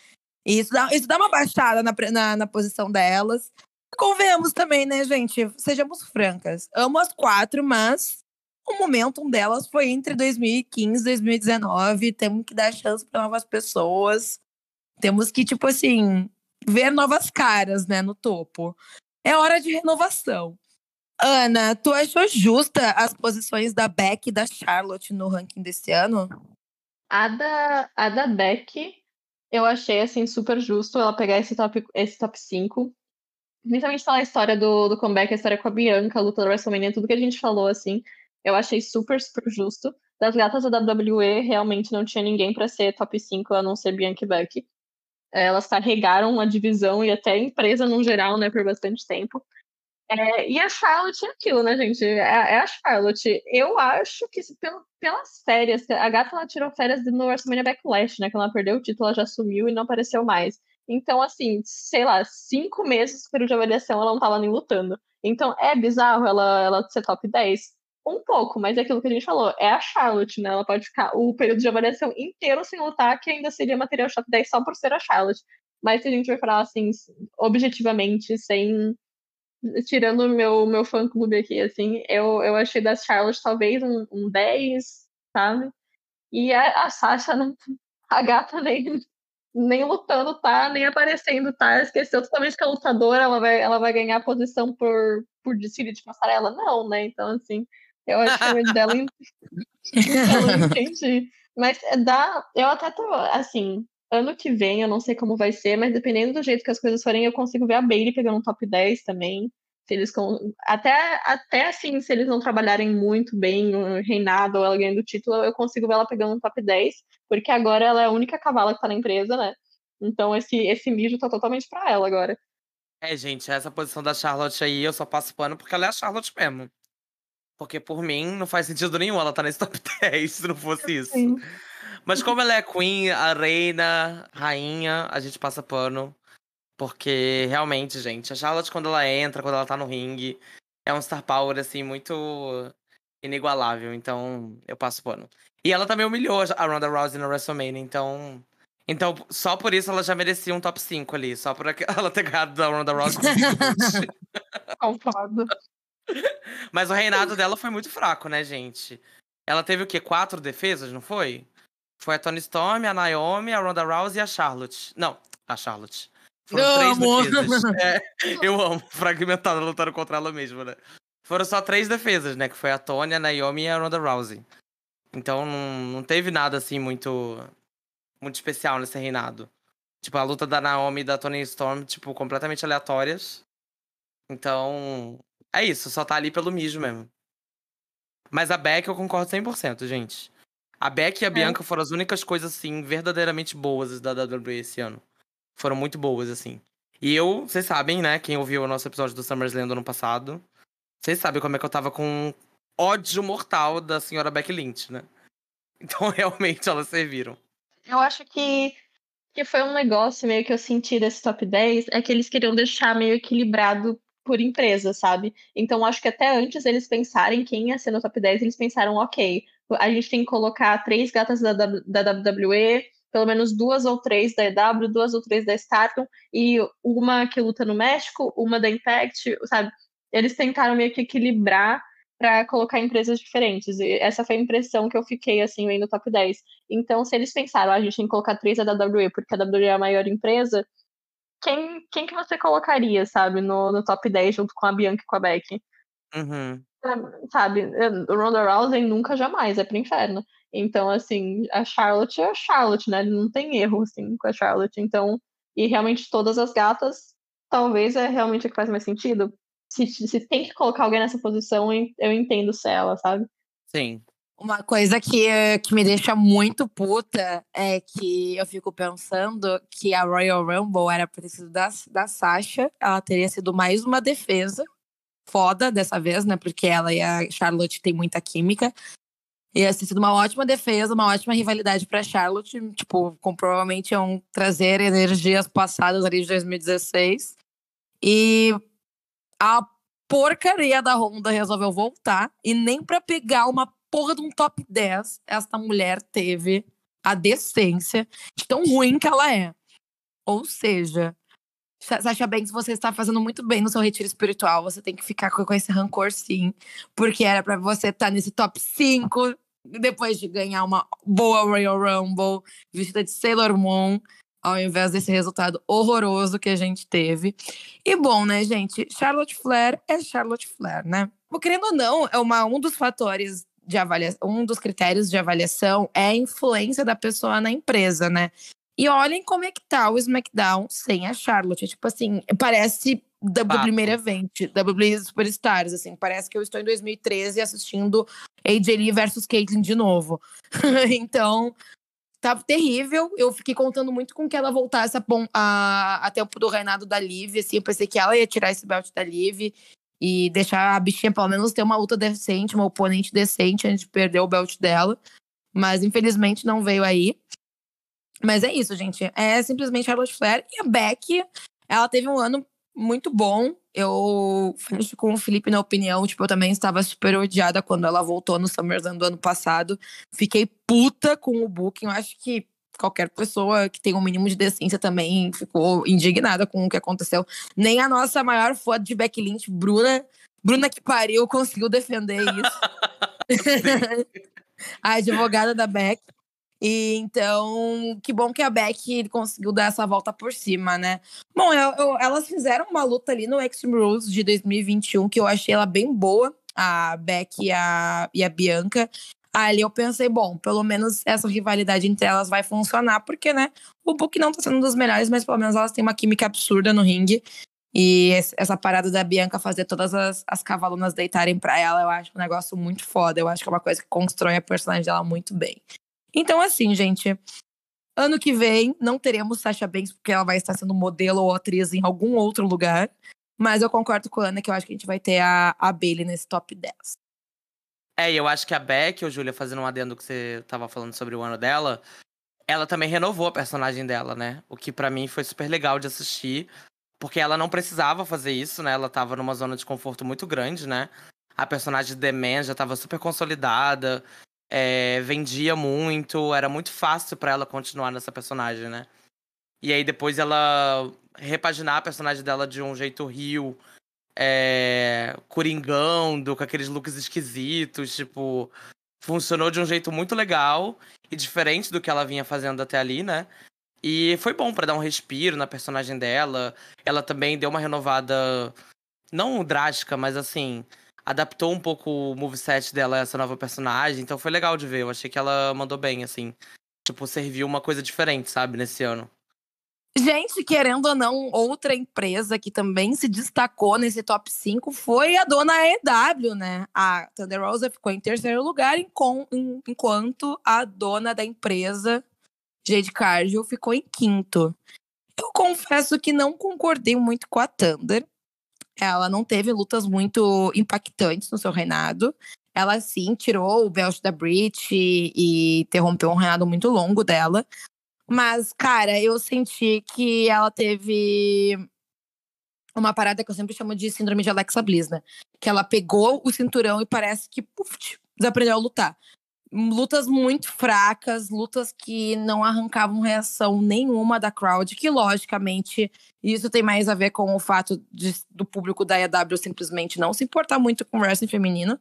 E isso dá, isso dá uma baixada na, na, na posição delas. Convenhamos também, né, gente? Sejamos francas. Amo as quatro, mas o momentum delas foi entre 2015 e 2019. Temos que dar chance para novas pessoas. Temos que, tipo assim, ver novas caras, né, no topo. É hora de renovação. Ana, tu achou justa as posições da Beck e da Charlotte no ranking desse ano? A da, a da Beck, eu achei assim super justo ela pegar esse top, esse top 5. Principalmente pela história do, do comeback, a história com a Bianca, a luta da WrestleMania, tudo que a gente falou, assim. Eu achei super, super justo. Das gatas da WWE, realmente não tinha ninguém pra ser top 5 a não ser Bianca e Becky. É, Elas carregaram a divisão e até a empresa no geral, né, por bastante tempo. É, e a Charlotte é aquilo, né, gente? É, é a Charlotte. Eu acho que pelo, pelas férias, a gata ela tirou férias no WrestleMania Backlash, né? Quando ela perdeu o título, ela já sumiu e não apareceu mais. Então, assim, sei lá, cinco meses do período de avaliação ela não tava nem lutando. Então, é bizarro ela, ela ser top 10? Um pouco, mas é aquilo que a gente falou. É a Charlotte, né? Ela pode ficar o período de avaliação inteiro sem lutar, que ainda seria material top 10 só por ser a Charlotte. Mas se a gente vai falar, assim, objetivamente, sem tirando o meu, meu fã-clube aqui, assim, eu, eu achei da Charlotte talvez um, um 10, sabe? E a, a Sasha, não, a gata nem, nem lutando tá, nem aparecendo tá, esqueceu totalmente que a lutadora, ela vai, ela vai ganhar posição por, por desfile de passarela. Não, né? Então, assim, eu acho que dela, eu não entendi. Mas dá, eu até tô, assim, ano que vem, eu não sei como vai ser, mas dependendo do jeito que as coisas forem, eu consigo ver a Bailey pegando um top 10 também. Se eles até, até assim, se eles não trabalharem muito bem o reinado ou ela ganhando o título, eu consigo ver ela pegando um top 10, porque agora ela é a única cavala que tá na empresa, né? Então esse, esse mijo tá totalmente pra ela agora. É, gente, essa posição da Charlotte aí eu só passo pano porque ela é a Charlotte mesmo. Porque por mim não faz sentido nenhum ela tá nesse top 10 se não fosse isso. Sim. Mas como ela é Queen, a reina, rainha, a gente passa pano. Porque realmente, gente, a Charlotte, quando ela entra, quando ela tá no ringue, é um star power, assim, muito inigualável. Então, eu passo pano. E ela também humilhou a Ronda Rousey na WrestleMania, então. Então, só por isso ela já merecia um top 5 ali. Só por ela ter ganhado da Ronda Rousey. Concordo. Mas o reinado dela foi muito fraco, né, gente? Ela teve o quê? Quatro defesas, não foi? Foi a Tony Storm, a Naomi, a Ronda Rousey e a Charlotte. Não, a Charlotte. Foram eu três amo. defesas. É, eu amo, fragmentada lutando contra ela mesma, né? Foram só três defesas, né? Que foi a Tony, a Naomi e a Ronda Rousey. Então não, não teve nada assim muito muito especial nesse reinado. Tipo, a luta da Naomi e da Tony Storm, tipo, completamente aleatórias. Então, é isso, só tá ali pelo mijo mesmo. Mas a Beck eu concordo 100%, gente. A Beck e a é. Bianca foram as únicas coisas, assim, verdadeiramente boas da WWE esse ano. Foram muito boas, assim. E eu, vocês sabem, né? Quem ouviu o nosso episódio do SummerSlam do ano passado, vocês sabem como é que eu tava com ódio mortal da senhora Beck Lynch, né? Então, realmente, elas serviram. Eu acho que, que foi um negócio meio que eu senti desse top 10, é que eles queriam deixar meio equilibrado por empresa, sabe? Então, acho que até antes eles pensarem quem ia ser no top 10, eles pensaram, ok, a gente tem que colocar três gatas da, da WWE, pelo menos duas ou três da EW, duas ou três da Stardom, e uma que luta no México, uma da Impact, sabe? Eles tentaram meio que equilibrar para colocar empresas diferentes. E essa foi a impressão que eu fiquei, assim, vendo o top 10. Então, se eles pensaram, ah, a gente tem que colocar três da WWE, porque a WWE é a maior empresa, quem, quem que você colocaria, sabe, no, no top 10 junto com a Bianca e com a Becky? Uhum. Sabe, o Ronda Rousey nunca jamais é pro inferno. Então, assim, a Charlotte é a Charlotte, né? Não tem erro, assim, com a Charlotte. Então, e realmente todas as gatas, talvez é realmente o que faz mais sentido. Se, se tem que colocar alguém nessa posição, eu entendo se é ela, sabe? Sim. Uma coisa que, que me deixa muito puta é que eu fico pensando que a Royal Rumble era pra ter sido da, da Sasha. Ela teria sido mais uma defesa foda dessa vez, né? Porque ela e a Charlotte têm muita química. Ia ter sido uma ótima defesa, uma ótima rivalidade pra Charlotte. Tipo, com, provavelmente iam trazer energias passadas ali de 2016. E a porcaria da Honda resolveu voltar. E nem para pegar uma porra de um top 10, esta mulher teve a decência de tão ruim que ela é. Ou seja, Sasha Banks, você está fazendo muito bem no seu retiro espiritual. Você tem que ficar com esse rancor, sim. Porque era para você estar tá nesse top 5 depois de ganhar uma boa Royal Rumble, vestida de Sailor Moon, ao invés desse resultado horroroso que a gente teve. E bom, né, gente? Charlotte Flair é Charlotte Flair, né? Querendo ou não, é uma, um dos fatores de avaliação, um dos critérios de avaliação é a influência da pessoa na empresa, né? E olhem como é que tá o SmackDown sem a Charlotte. Tipo assim, parece WWE primeiro evento, WWE Superstars, assim, parece que eu estou em 2013 assistindo AJ Lee versus Caitlyn de novo. então, tá terrível. Eu fiquei contando muito com que ela voltasse a, a, a tempo do reinado da Liv, assim, eu pensei que ela ia tirar esse belt da Liv e deixar a bichinha pelo menos ter uma luta decente, uma oponente decente antes de perder o belt dela. Mas infelizmente não veio aí. Mas é isso, gente. É simplesmente a Charlotte Flair. E a Beck, ela teve um ano muito bom. Eu fiz com o Felipe na opinião. Tipo, eu também estava super odiada quando ela voltou no SummerSlam do ano passado. Fiquei puta com o booking. Eu acho que qualquer pessoa que tem um mínimo de decência também ficou indignada com o que aconteceu. Nem a nossa maior fã de Becky Lynch, Bruna, Bruna que pariu, conseguiu defender isso. a advogada da Beck. E então, que bom que a Beck conseguiu dar essa volta por cima, né? Bom, eu, eu, elas fizeram uma luta ali no Extreme Rules de 2021 que eu achei ela bem boa a Beck e a, e a Bianca. Ali eu pensei, bom, pelo menos essa rivalidade entre elas vai funcionar, porque, né, o Book não tá sendo um dos melhores, mas pelo menos elas têm uma química absurda no ringue. E essa parada da Bianca fazer todas as, as cavalunas deitarem pra ela, eu acho um negócio muito foda. Eu acho que é uma coisa que constrói a personagem dela muito bem. Então, assim, gente, ano que vem não teremos Sasha Banks, porque ela vai estar sendo modelo ou atriz em algum outro lugar. Mas eu concordo com a Ana que eu acho que a gente vai ter a, a Bailey nesse top 10. É, e eu acho que a Beck, ou Júlia, fazendo um adendo que você tava falando sobre o ano dela, ela também renovou a personagem dela, né? O que para mim foi super legal de assistir, porque ela não precisava fazer isso, né? Ela tava numa zona de conforto muito grande, né? A personagem de The Man já tava super consolidada, é, vendia muito, era muito fácil para ela continuar nessa personagem, né? E aí depois ela repaginar a personagem dela de um jeito rio, é, coringando, com aqueles looks esquisitos, tipo. Funcionou de um jeito muito legal e diferente do que ela vinha fazendo até ali, né? E foi bom para dar um respiro na personagem dela. Ela também deu uma renovada, não drástica, mas assim, adaptou um pouco o moveset dela essa nova personagem. Então foi legal de ver. Eu achei que ela mandou bem, assim. Tipo, serviu uma coisa diferente, sabe, nesse ano. Gente, querendo ou não, outra empresa que também se destacou nesse top 5 foi a dona EW, né? A Thunder Rosa ficou em terceiro lugar, enquanto a dona da empresa, Jade Cargill, ficou em quinto. Eu confesso que não concordei muito com a Thunder. Ela não teve lutas muito impactantes no seu reinado. Ela sim tirou o belt da Brit e, e interrompeu um reinado muito longo dela. Mas, cara, eu senti que ela teve uma parada que eu sempre chamo de síndrome de Alexa Bliss, né? Que ela pegou o cinturão e parece que puf, desaprendeu a lutar. Lutas muito fracas, lutas que não arrancavam reação nenhuma da crowd, que logicamente isso tem mais a ver com o fato de, do público da EW simplesmente não se importar muito com wrestling feminino.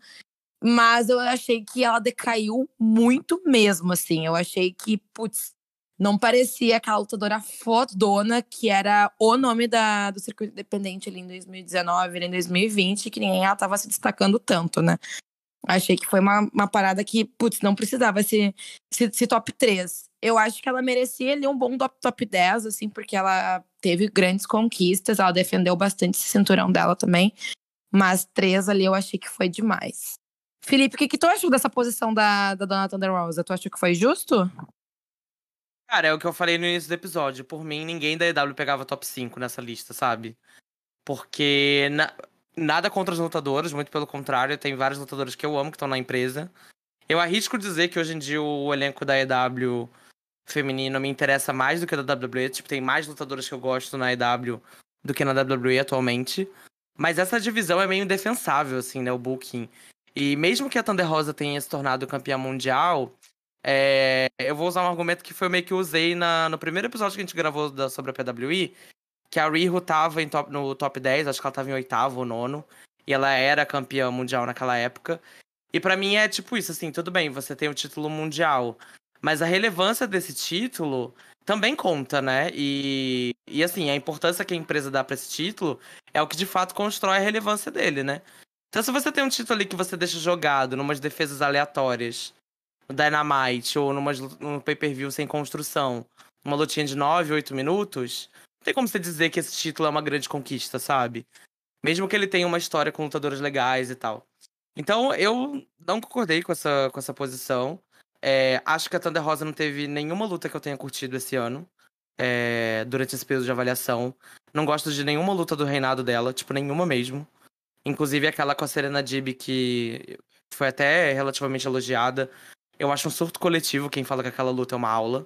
Mas eu achei que ela decaiu muito mesmo, assim. Eu achei que, putz, não parecia aquela lutadora fodona que era o nome da, do circuito independente ali em 2019, ali em 2020, que nem ela tava se destacando tanto, né? Achei que foi uma, uma parada que, putz, não precisava se, se, se top 3. Eu acho que ela merecia ali um bom top, top 10, assim, porque ela teve grandes conquistas, ela defendeu bastante esse cinturão dela também. Mas três ali eu achei que foi demais. Felipe, o que, que tu achou dessa posição da, da Dona Thunder Rosa? Tu achou que foi justo? Cara, é o que eu falei no início do episódio. Por mim, ninguém da EW pegava top 5 nessa lista, sabe? Porque na... nada contra os lutadores, muito pelo contrário, tem vários lutadores que eu amo que estão na empresa. Eu arrisco dizer que hoje em dia o elenco da EW feminino me interessa mais do que da WWE. Tipo, tem mais lutadores que eu gosto na EW do que na WWE atualmente. Mas essa divisão é meio indefensável, assim, né? O booking. E mesmo que a Thunder Rosa tenha se tornado campeã mundial, é, eu vou usar um argumento que foi meio que usei na, no primeiro episódio que a gente gravou da, sobre a PWI, que a Riho tava top, no top 10, acho que ela tava em oitavo ou nono, e ela era campeã mundial naquela época. E para mim é tipo isso, assim, tudo bem, você tem o título mundial, mas a relevância desse título também conta, né? E, e assim, a importância que a empresa dá para esse título é o que de fato constrói a relevância dele, né? Então se você tem um título ali que você deixa jogado, numas defesas aleatórias, no Dynamite ou numa, num pay-per-view sem construção, uma lutinha de 9, 8 minutos, tem como você dizer que esse título é uma grande conquista, sabe? Mesmo que ele tenha uma história com lutadores legais e tal. Então, eu não concordei com essa, com essa posição. É, acho que a Thunder Rosa não teve nenhuma luta que eu tenha curtido esse ano. É, durante esse período de avaliação. Não gosto de nenhuma luta do reinado dela, tipo, nenhuma mesmo. Inclusive aquela com a Serena Dib, que foi até relativamente elogiada. Eu acho um surto coletivo quem fala que aquela luta é uma aula.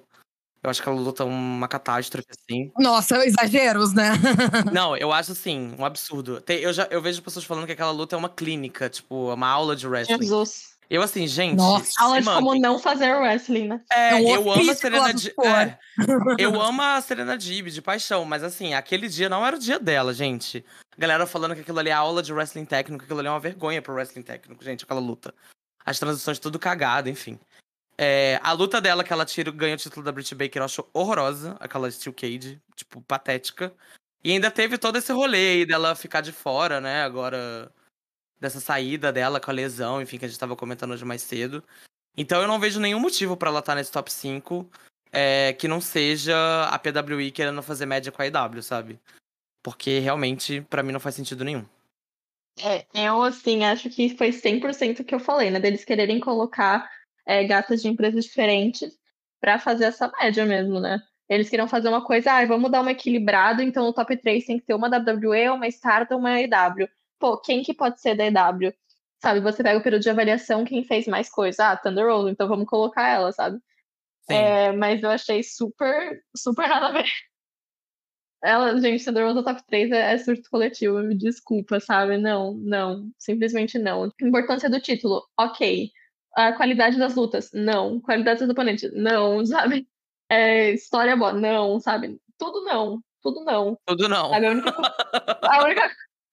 Eu acho que aquela luta é uma catástrofe, assim. Nossa, exageros, né? Não, eu acho, assim, um absurdo. Tem, eu, já, eu vejo pessoas falando que aquela luta é uma clínica, tipo, uma aula de wrestling. Jesus. Eu, assim, gente. Nossa, aula de como não fazer wrestling, né? É, é um eu amo a Serena Dib. É, eu amo a Serena Dib de paixão, mas assim, aquele dia não era o dia dela, gente. A galera falando que aquilo ali é aula de wrestling técnico, aquilo ali é uma vergonha pro wrestling técnico, gente, aquela luta as transições tudo cagado, enfim. É, a luta dela que ela tira ganha o título da Britt Baker eu acho horrorosa, aquela Steel Cage, tipo, patética. E ainda teve todo esse rolê aí dela ficar de fora, né, agora dessa saída dela com a lesão, enfim, que a gente tava comentando hoje mais cedo. Então eu não vejo nenhum motivo para ela estar tá nesse top 5 é, que não seja a PWI querendo fazer média com a IW, sabe? Porque realmente, para mim, não faz sentido nenhum. É, eu, assim, acho que foi 100% o que eu falei, né? Deles quererem colocar é, gatas de empresas diferentes para fazer essa média mesmo, né? Eles queriam fazer uma coisa, ah, vamos dar uma equilibrada, então o top 3 tem que ter uma WWE, uma Stardom, uma EW. Pô, quem que pode ser da EW? Sabe, você pega o período de avaliação, quem fez mais coisa? Ah, Thunder Rosa, então vamos colocar ela, sabe? É, mas eu achei super, super nada a ver. Ela, gente, Thunder Rosa top 3 é, é surto coletivo, me desculpa, sabe? Não, não, simplesmente não. Importância do título, ok. A qualidade das lutas, não. Qualidade dos oponentes, não, sabe? É, história boa, não, sabe? Tudo não, tudo não. Tudo não. Sabe? A única,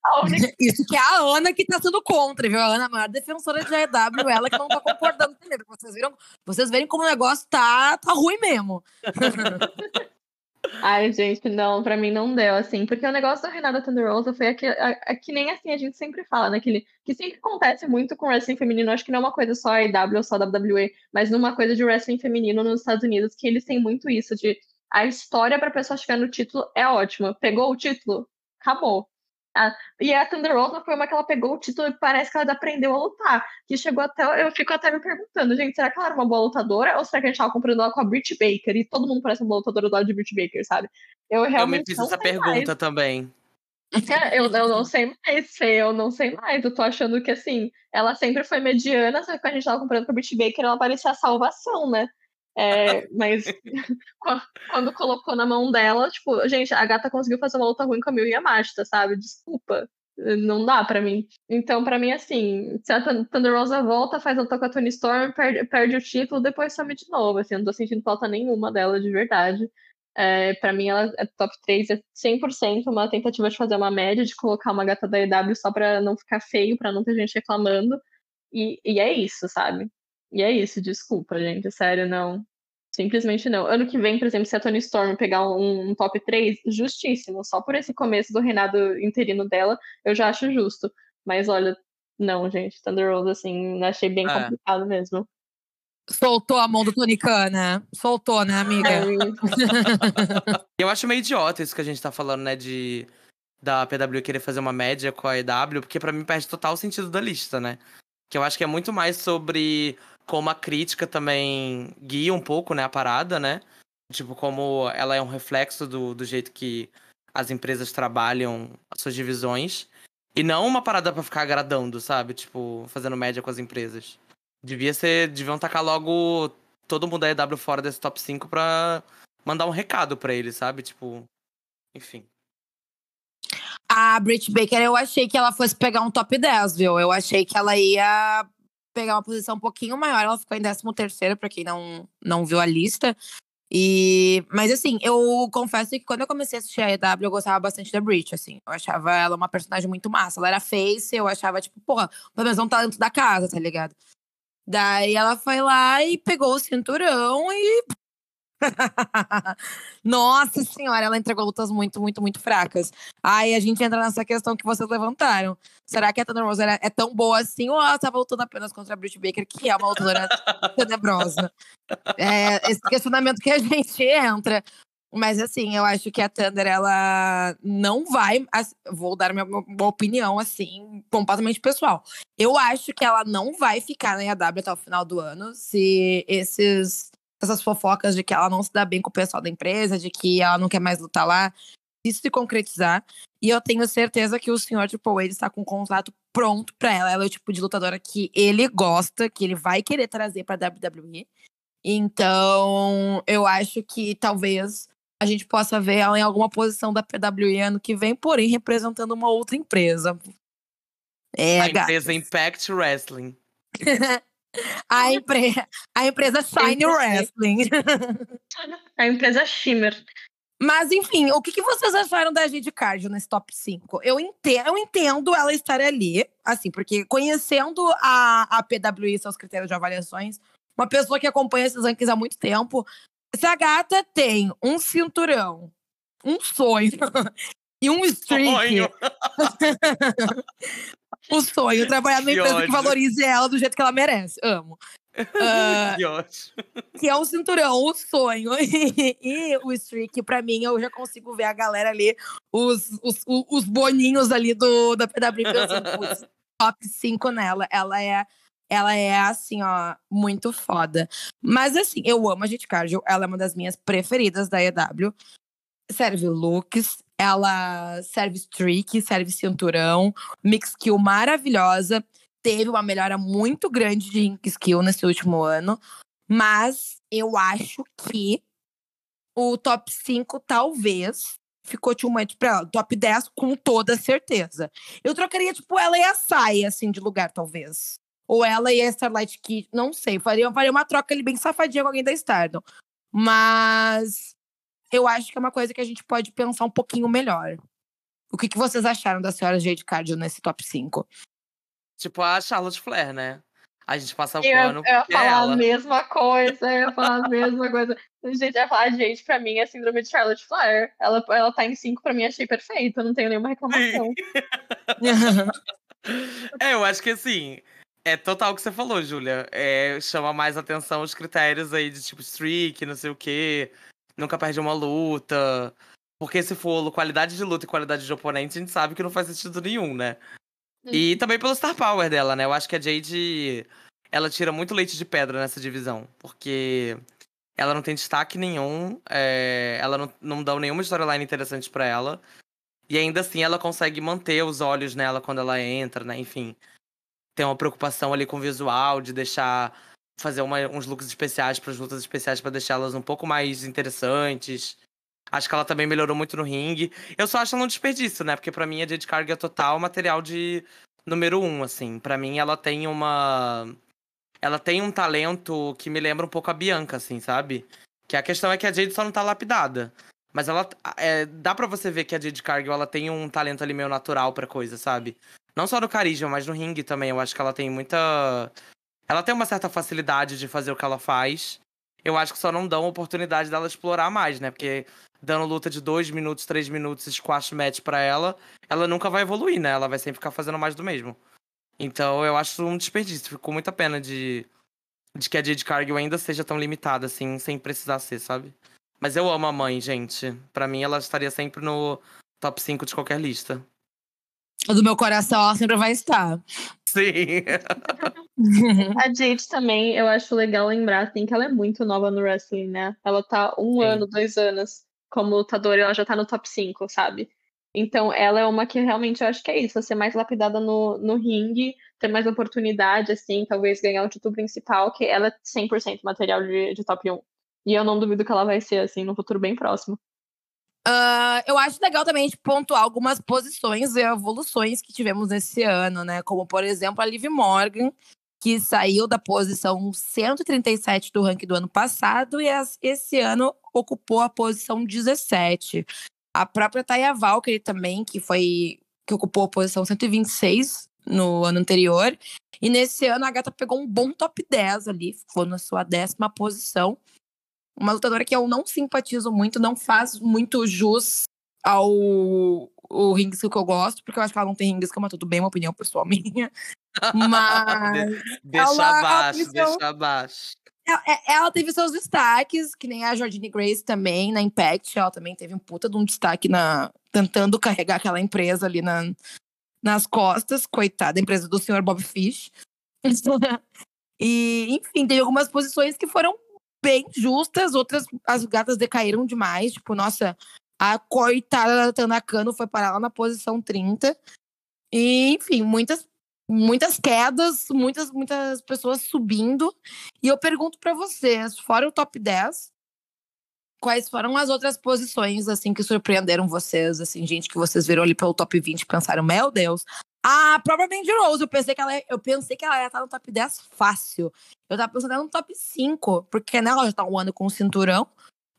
a única. Isso que é a Ana que tá sendo contra, viu? A Ana é a maior defensora de AEW, ela que não tá concordando com ele. Vocês viram? Vocês verem como o negócio tá, tá ruim mesmo. Ai, gente, não, pra mim não deu, assim, porque o negócio da Renata Thunder Rosa foi aquele, a, a, que nem assim a gente sempre fala, né? Que, sempre acontece muito com wrestling feminino, acho que não é uma coisa só a EW ou só a WWE, mas numa coisa de wrestling feminino nos Estados Unidos, que eles têm muito isso, de a história pra pessoa chegar no título é ótima. Pegou o título? Acabou. A, e a Thunder Rosa foi uma que ela pegou o título e parece que ela aprendeu a lutar. Que chegou até. Eu fico até me perguntando, gente, será que ela era uma boa lutadora? Ou será que a gente tava comprando ela com a Britt Baker? E todo mundo parece uma boa lutadora do lado de Britt Baker, sabe? Eu realmente. Eu me fiz essa pergunta mais. também. Eu, eu não sei mais, Fê, eu não sei mais. Eu tô achando que, assim, ela sempre foi mediana, só que quando a gente tava comprando com a Britt Baker, ela parecia a salvação, né? É, mas quando colocou na mão dela, tipo, gente, a gata conseguiu fazer uma luta ruim com a Mil Yamashita, sabe? Desculpa. Não dá para mim. Então, para mim, assim, se a Thunder Rosa volta, faz a luta com a Tony Storm, perde, perde o título, depois some de novo. Assim, eu não tô sentindo falta nenhuma dela de verdade. É, para mim, ela é top 3, é 100% uma tentativa de fazer uma média, de colocar uma gata da EW só pra não ficar feio, pra não ter gente reclamando. E, e é isso, sabe? E é isso, desculpa, gente, sério, não. Simplesmente não. Ano que vem, por exemplo, se a Tony Storm pegar um, um, top 3, justíssimo. Só por esse começo do reinado interino dela, eu já acho justo. Mas olha, não, gente, Thunder Rose, assim, achei bem é. complicado mesmo. Soltou a mão do Tony Khan, né? Soltou, né, amiga? É eu acho meio idiota isso que a gente tá falando, né, de da PW querer fazer uma média com a EW, porque para mim perde total sentido da lista, né? Que eu acho que é muito mais sobre como a crítica também guia um pouco, né, a parada, né? Tipo, como ela é um reflexo do, do jeito que as empresas trabalham as suas divisões. E não uma parada para ficar agradando, sabe? Tipo, fazendo média com as empresas. Devia ser. Deviam tacar logo todo mundo da EW fora desse top 5 pra mandar um recado para eles, sabe? Tipo. Enfim. A Brit Baker, eu achei que ela fosse pegar um top 10, viu? Eu achei que ela ia pegar uma posição um pouquinho maior. Ela ficou em 13 terceiro, para quem não, não viu a lista. E, mas assim, eu confesso que quando eu comecei a assistir a EW, eu gostava bastante da Brit, assim. Eu achava ela uma personagem muito massa. Ela era face, eu achava, tipo, porra, pelo menos é um talento da casa, tá ligado? Daí ela foi lá e pegou o cinturão e Nossa senhora, ela entregou lutas muito, muito, muito fracas. Aí a gente entra nessa questão que vocês levantaram. Será que a Thunder Rose é tão boa assim ou ela estava lutando apenas contra a Britt Baker, que é uma lutadora tenebrosa? É esse questionamento que a gente entra. Mas assim, eu acho que a Thunder, ela não vai. Vou dar minha, minha opinião, assim, completamente pessoal. Eu acho que ela não vai ficar na IAW até o final do ano se esses essas fofocas de que ela não se dá bem com o pessoal da empresa, de que ela não quer mais lutar lá, isso se concretizar. E eu tenho certeza que o senhor Triple H está com um contrato pronto para ela. Ela é o tipo de lutadora que ele gosta, que ele vai querer trazer para WWE. Então, eu acho que talvez a gente possa ver ela em alguma posição da PWE ano que vem, porém representando uma outra empresa. É, a empresa Impact Wrestling. A, empre... a empresa Shine Wrestling. A empresa Shimmer. Mas, enfim, o que, que vocês acharam da Jade Cardio nesse top 5? Eu entendo, eu entendo ela estar ali, assim, porque conhecendo a, a PWI e seus critérios de avaliações, uma pessoa que acompanha esses rankings há muito tempo, se a gata tem um cinturão, um sonho e um streak. o sonho, trabalhar numa empresa que valorize ela do jeito que ela merece. Amo. Ah, Que ótimo. que é o cinturão, o sonho. E, o streak, pra mim, eu já consigo ver a galera ali, os, os, os boninhos ali do, da PW pensando, putz, top 5 nela. Ela é, ela é, assim, ó, muito foda. Mas, assim, eu amo a Jade Cargill. Ela é uma das minhas preferidas da EW. Serve looks, ela serve streak, serve cinturão, mix skill maravilhosa. Teve uma melhora muito grande de skill nesse último ano. Mas eu acho que o top 5 talvez ficou too much pra ela. Top 10 com toda certeza. Eu trocaria, tipo, ela e a saia, assim, de lugar, talvez. Ou ela e a Starlight Kid, não sei. Faria, faria uma troca ali bem safadinha com alguém da Stardom. Mas eu acho que é uma coisa que a gente pode pensar um pouquinho melhor. O que, que vocês acharam da senhora Jade Cardio nesse top 5? Tipo a Charlotte Flair, né? A gente passa o Eu, eu pano ia é falar ela. a mesma coisa, eu ia falar a mesma coisa. Gente, eu ia falar, gente, pra mim é síndrome de Charlotte Flair. Ela, ela tá em 5, pra mim achei perfeito, eu não tenho nenhuma reclamação. É, eu acho que assim, é total o que você falou, Júlia. É, chama mais atenção os critérios aí de tipo streak, não sei o quê. Nunca perde uma luta. Porque se for qualidade de luta e qualidade de oponente, a gente sabe que não faz sentido nenhum, né? E também pelo star power dela, né? Eu acho que a Jade, ela tira muito leite de pedra nessa divisão. Porque ela não tem destaque nenhum, é, ela não, não dá nenhuma storyline interessante pra ela. E ainda assim ela consegue manter os olhos nela quando ela entra, né? Enfim. Tem uma preocupação ali com o visual, de deixar. Fazer uma- uns looks especiais para as lutas especiais pra deixá-las um pouco mais interessantes. Acho que ela também melhorou muito no ringue. Eu só acho ela um desperdício, né? Porque pra mim a Jade Carga é total material de número um, assim. Pra mim ela tem uma. Ela tem um talento que me lembra um pouco a Bianca, assim, sabe? Que a questão é que a Jade só não tá lapidada. Mas ela. é, dá pra você ver que a Jade Cargill ela tem um talento ali meio natural pra coisa, sabe? Não só no carisma, mas no ringue também. Eu acho que ela tem muita. Ela tem uma certa facilidade de fazer o que ela faz. Eu acho que só não dão oportunidade dela explorar mais, né? Porque dando luta de dois minutos, três minutos, squash match pra ela, ela nunca vai evoluir, né? Ela vai sempre ficar fazendo mais do mesmo. Então eu acho um desperdício. Ficou muita pena de, de que a Jade Cargill ainda seja tão limitada, assim, sem precisar ser, sabe? Mas eu amo a mãe, gente. Pra mim, ela estaria sempre no top 5 de qualquer lista. Do meu coração, ela sempre vai estar. Sim. A Jade também, eu acho legal lembrar, assim, que ela é muito nova no wrestling, né? Ela tá um Sim. ano, dois anos como lutadora e ela já tá no top 5, sabe? Então, ela é uma que realmente eu acho que é isso, ser mais lapidada no, no ringue, ter mais oportunidade, assim, talvez ganhar o título principal, que ela é 100% material de, de top 1. E eu não duvido que ela vai ser, assim, no futuro bem próximo. Ah, eu acho legal também a gente pontuar algumas posições e evoluções que tivemos nesse ano, né? Como, por exemplo, a Liv Morgan, que saiu da posição 137 do ranking do ano passado e esse ano ocupou a posição 17. A própria Taya Valkyrie também, que foi que ocupou a posição 126 no ano anterior. E nesse ano a gata pegou um bom top 10 ali, ficou na sua décima posição. Uma lutadora que eu não simpatizo muito, não faz muito jus ao o ring skill que eu gosto, porque eu acho que ela não tem ring skill, mas tudo bem, uma opinião pessoal minha. Mas Deixa Ela- abaixo, ela deixa abaixo. ela, é- ela teve seus destaques, que nem a Jordine Grace também, na Impact, ela também teve um puta de um destaque na tentando carregar aquela empresa ali na, nas costas, coitada, a empresa do senhor Bob Fish. e, enfim, teve algumas posições que foram bem justas, outras as gatas decaíram demais, tipo, nossa, a coitada da Tanakano foi parar lá na posição 30. E, enfim, muitas muitas quedas, muitas muitas pessoas subindo. E eu pergunto pra vocês, fora o top 10, quais foram as outras posições assim que surpreenderam vocês, assim, gente que vocês viram ali pelo top 20 e pensaram, meu Deus. A própria Mandy Rose, eu pensei que ela eu pensei que ela ia estar no top 10 fácil. Eu tava pensando ela no top 5, porque né, ela já tá um ano com o cinturão,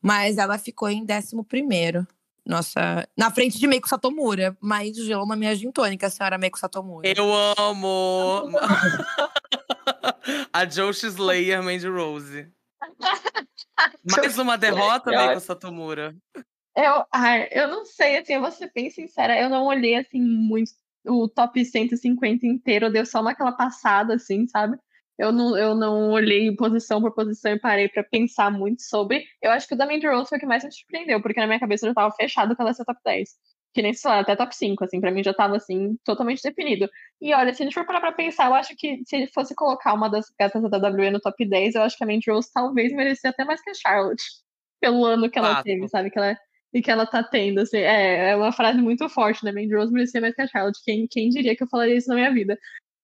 mas ela ficou em 11 primeiro. Nossa, na frente de Meiko Satomura, mas gelou na minha gin tônica, a senhora Meiko Satomura. Eu amo! a Josh Slayer Mandy Rose. Mais uma derrota. Meiko Satomura. Eu, ai, eu não sei, assim, eu vou ser bem sincera, eu não olhei, assim, muito o top 150 inteiro, deu só uma aquela passada, assim, sabe? Eu não, eu não olhei posição por posição e parei para pensar muito sobre. Eu acho que o da Mandy Rose foi o que mais me surpreendeu, porque na minha cabeça já tava fechado que ela ia ser top 10. Que nem, sei lá, até top 5, assim, pra mim já tava, assim, totalmente definido. E olha, se a gente for parar pra pensar, eu acho que se ele fosse colocar uma das gatas da WWE no top 10, eu acho que a Mandy Rose talvez merecia até mais que a Charlotte. Pelo ano que ela teve, sabe? Que ela, e que ela tá tendo, assim. É, é uma frase muito forte, né? Mandy Rose merecia mais que a Charlotte. Quem, quem diria que eu falaria isso na minha vida?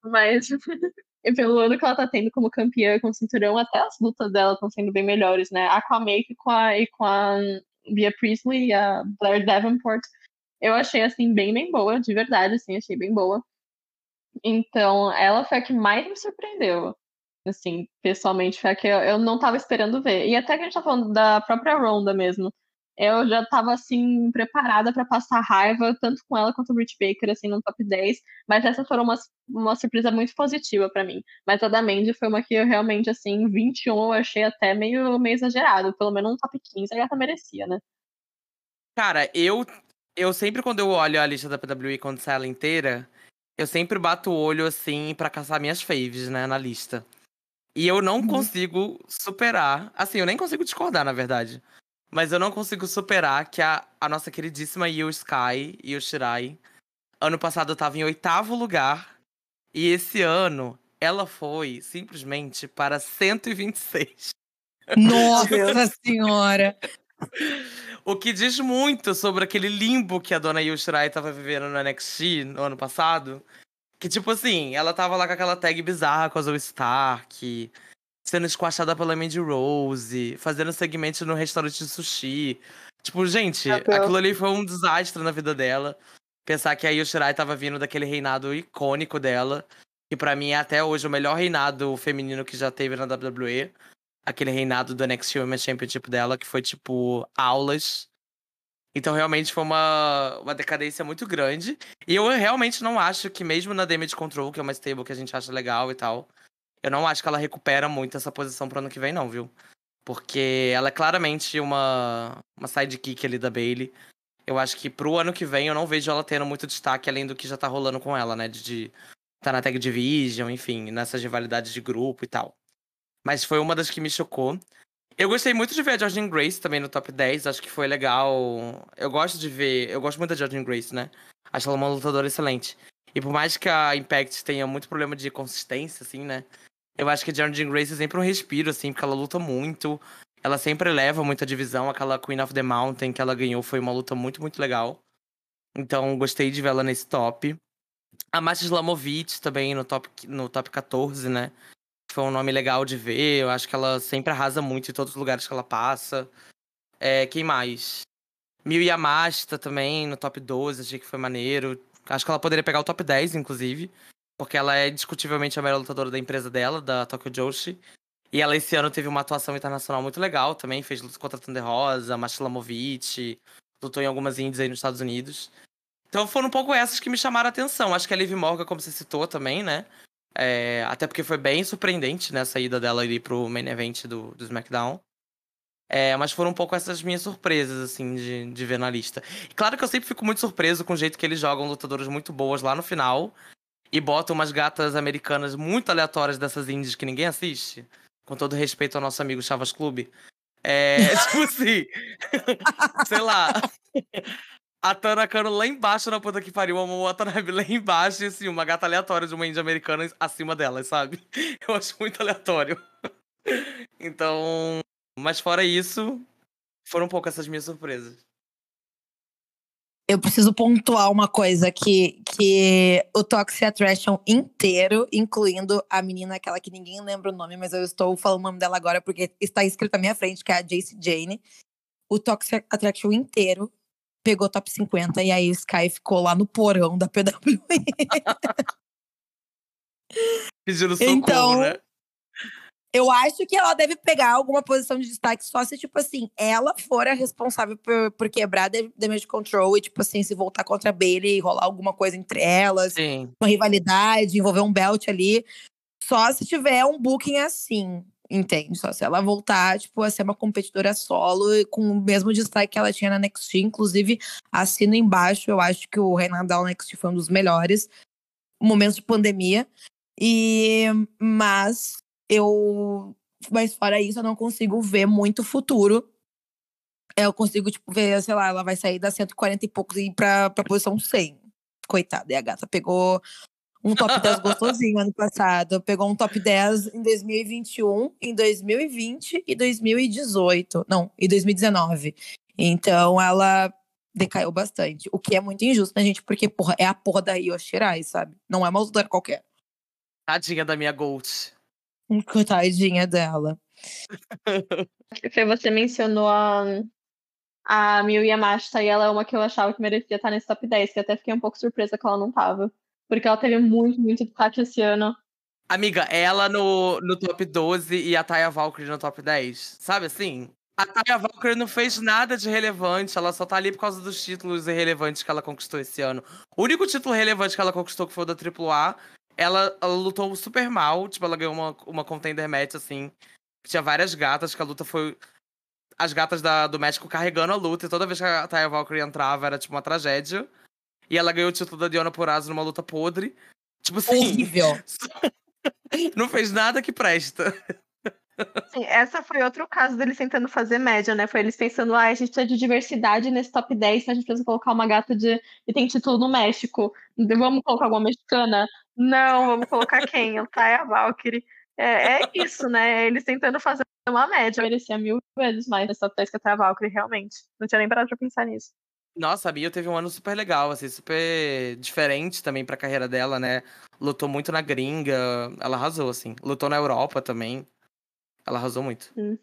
Mas pelo ano que ela tá tendo como campeã com cinturão, até as lutas dela estão sendo bem melhores, né? A com a Make com a, e com a Bia Priestley e a Blair Davenport. Eu achei, assim, bem, bem boa, de verdade, assim, achei bem boa. Então, ela foi a que mais me surpreendeu. Assim, pessoalmente, foi a que eu, eu não tava esperando ver. E até que a gente tá falando da própria Ronda mesmo. Eu já tava, assim, preparada para passar raiva, tanto com ela quanto o Britt Baker, assim, no top 10. Mas essa foi uma, uma surpresa muito positiva para mim. Mas a da Mandy foi uma que eu realmente, assim, 21 eu achei até meio, meio exagerado. Pelo menos um top 15 a gata merecia, né? Cara, eu, eu sempre, quando eu olho a lista da PWI quando sai ela inteira, eu sempre bato o olho, assim, pra caçar minhas faves, né, na lista. E eu não Uhum. consigo superar. Assim, eu nem consigo discordar, na verdade. Mas eu não consigo superar que a, a nossa queridíssima Io Sky, Io Shirai, ano passado tava em oitavo lugar. E esse ano, ela foi simplesmente para 126. Nossa senhora! O que diz muito sobre aquele limbo que a dona Io Shirai tava vivendo no NXT no ano passado. Que, tipo assim, ela tava lá com aquela tag bizarra com a Zoe Stark, sendo esquachada pela Mandy Rose, fazendo segmento no restaurante de sushi. Tipo, gente, pior. aquilo ali foi um desastre na vida dela. Pensar que a Io Shirai tava vindo daquele reinado icônico dela, que pra mim é até hoje o melhor reinado feminino que já teve na WWE. Aquele reinado do NXT Women's Championship dela, que foi, tipo, aulas. Então, realmente foi uma, uma decadência muito grande. E eu realmente não acho que, mesmo na Damage Control, que é uma stable que a gente acha legal e tal, eu não acho que ela recupera muito essa posição pro ano que vem, não, viu? Porque ela é claramente uma, uma sidekick ali da Bailey. Eu acho que pro ano que vem eu não vejo ela tendo muito destaque além do que já tá rolando com ela, né? De, de tá na Tag Division, enfim, nessas rivalidades de grupo e tal. Mas foi uma das que me chocou. Eu gostei muito de ver a Jordan Grace também no top 10. Acho que foi legal. Eu gosto de ver. Eu gosto muito da Jordan Grace, né? Acho ela uma lutadora excelente. E por mais que a Impact tenha muito problema de consistência, assim, né? Eu acho que a Jordan Grace é sempre um respiro, assim, porque ela luta muito. Ela sempre leva muita divisão. Aquela Queen of the Mountain que ela ganhou foi uma luta muito, muito legal. Então, gostei de ver ela nesse top. A Masha Slamovic também no top, no top 14, né? Foi um nome legal de ver. Eu acho que ela sempre arrasa muito em todos os lugares que ela passa. É, quem mais? Miu Yamashita também no top 12, achei que foi maneiro. Acho que ela poderia pegar o top 10, inclusive. Porque ela é discutivelmente a melhor lutadora da empresa dela, da Tokyo Joshi. E ela esse ano teve uma atuação internacional muito legal também. Fez lutas contra a Thunder Rosa, Masha Slamovic. Lutou em algumas indies aí nos Estados Unidos. Então foram um pouco essas que me chamaram a atenção. Acho que a Liv Morgan, como você citou também, né? É, até porque foi bem surpreendente, né? A saída dela ali pro main event do, do SmackDown. É, mas foram um pouco essas minhas surpresas, assim, de, de ver na lista. E claro que eu sempre fico muito surpreso com o jeito que eles jogam lutadoras muito boas lá no final. E botam umas gatas americanas muito aleatórias dessas indies que ninguém assiste. Com todo respeito ao nosso amigo Chavas Clube. É, tipo assim. sei lá. A Tana Kano lá embaixo na puta que pariu, a Watanabe lá embaixo e assim, uma gata aleatória de uma índia americana acima delas, sabe? Eu acho muito aleatório. Então. Mas fora isso, foram um pouco essas minhas surpresas. Eu preciso pontuar uma coisa que, que o Toxic Attraction inteiro, incluindo a menina, aquela que ninguém lembra o nome, mas eu estou falando o nome dela agora porque está escrito à minha frente, que é a Jace Jane. O Toxic Attraction inteiro pegou top 50 e aí Sky ficou lá no porão da PWE. Pedindo socorro, Então, né? Eu acho que ela deve pegar alguma posição de destaque só se, tipo assim, ela for a responsável por, por quebrar damage control e, tipo assim, se voltar contra a Bailey e rolar alguma coisa entre elas, Sim. uma rivalidade, envolver um belt ali. Só se tiver um booking assim. Entende? Só se ela voltar, tipo, a ser uma competidora solo e com o mesmo destaque que ela tinha na NXT. Inclusive, assino embaixo, eu acho que o reinado da NXT foi um dos melhores momentos de pandemia. E mas eu mas fora isso eu não consigo ver muito futuro. Eu consigo tipo ver, sei lá, ela vai sair da 140 e poucos e ir pra, pra posição 100. Coitada, e a gata pegou um top 10 gostosinho ano passado. Pegou um top 10 em 2021, em 2020 e 2018. Não, e 2019. Então ela decaiu bastante. O que é muito injusto, né, gente? Porque, porra, é a porra da Io Shirai, sabe? Não é uma lutadora qualquer. Tadinha da minha Gold. Coitadinha dela. Você mencionou a, a Miyu Yamashita e ela é uma que eu achava que merecia estar nesse top 10, que até fiquei um pouco surpresa que ela não tava. Porque ela teve muito, muito destaque esse ano. Amiga, ela no, no top 12 e a Taya Valkyrie no top 10. Sabe assim? A Taya Valkyrie não fez nada de relevante, ela só tá ali por causa dos títulos irrelevantes que ela conquistou esse ano. O único título relevante que ela conquistou, que foi o da AAA, ela, ela lutou super mal, tipo, ela ganhou uma, uma contender match, assim, tinha várias gatas, que a luta foi... As gatas da, do México carregando a luta, e toda vez que a Taya Valkyrie entrava era, tipo, uma tragédia. E ela ganhou o título da Diona Purrazzo numa luta podre. Tipo assim. Horrível. não fez nada que presta. Sim, essa foi outro caso deles tentando fazer média, né? Foi eles pensando, ah, a gente precisa de diversidade nesse top 10, então a gente precisa colocar uma gata de que tem título no México. Vamos colocar alguma mexicana? Não, vamos colocar quem? O Taya Valkyrie. É, é isso, né? Eles tentando fazer uma média. Merecia mil vezes mais top 10 que a Taya Valkyrie, realmente. Não tinha nem parado pra pensar nisso. Nossa, a Mia teve um ano super legal, assim, super diferente também pra carreira dela, né? Lutou muito na gringa, ela arrasou, assim. Lutou na Europa também. Ela arrasou muito. Hum.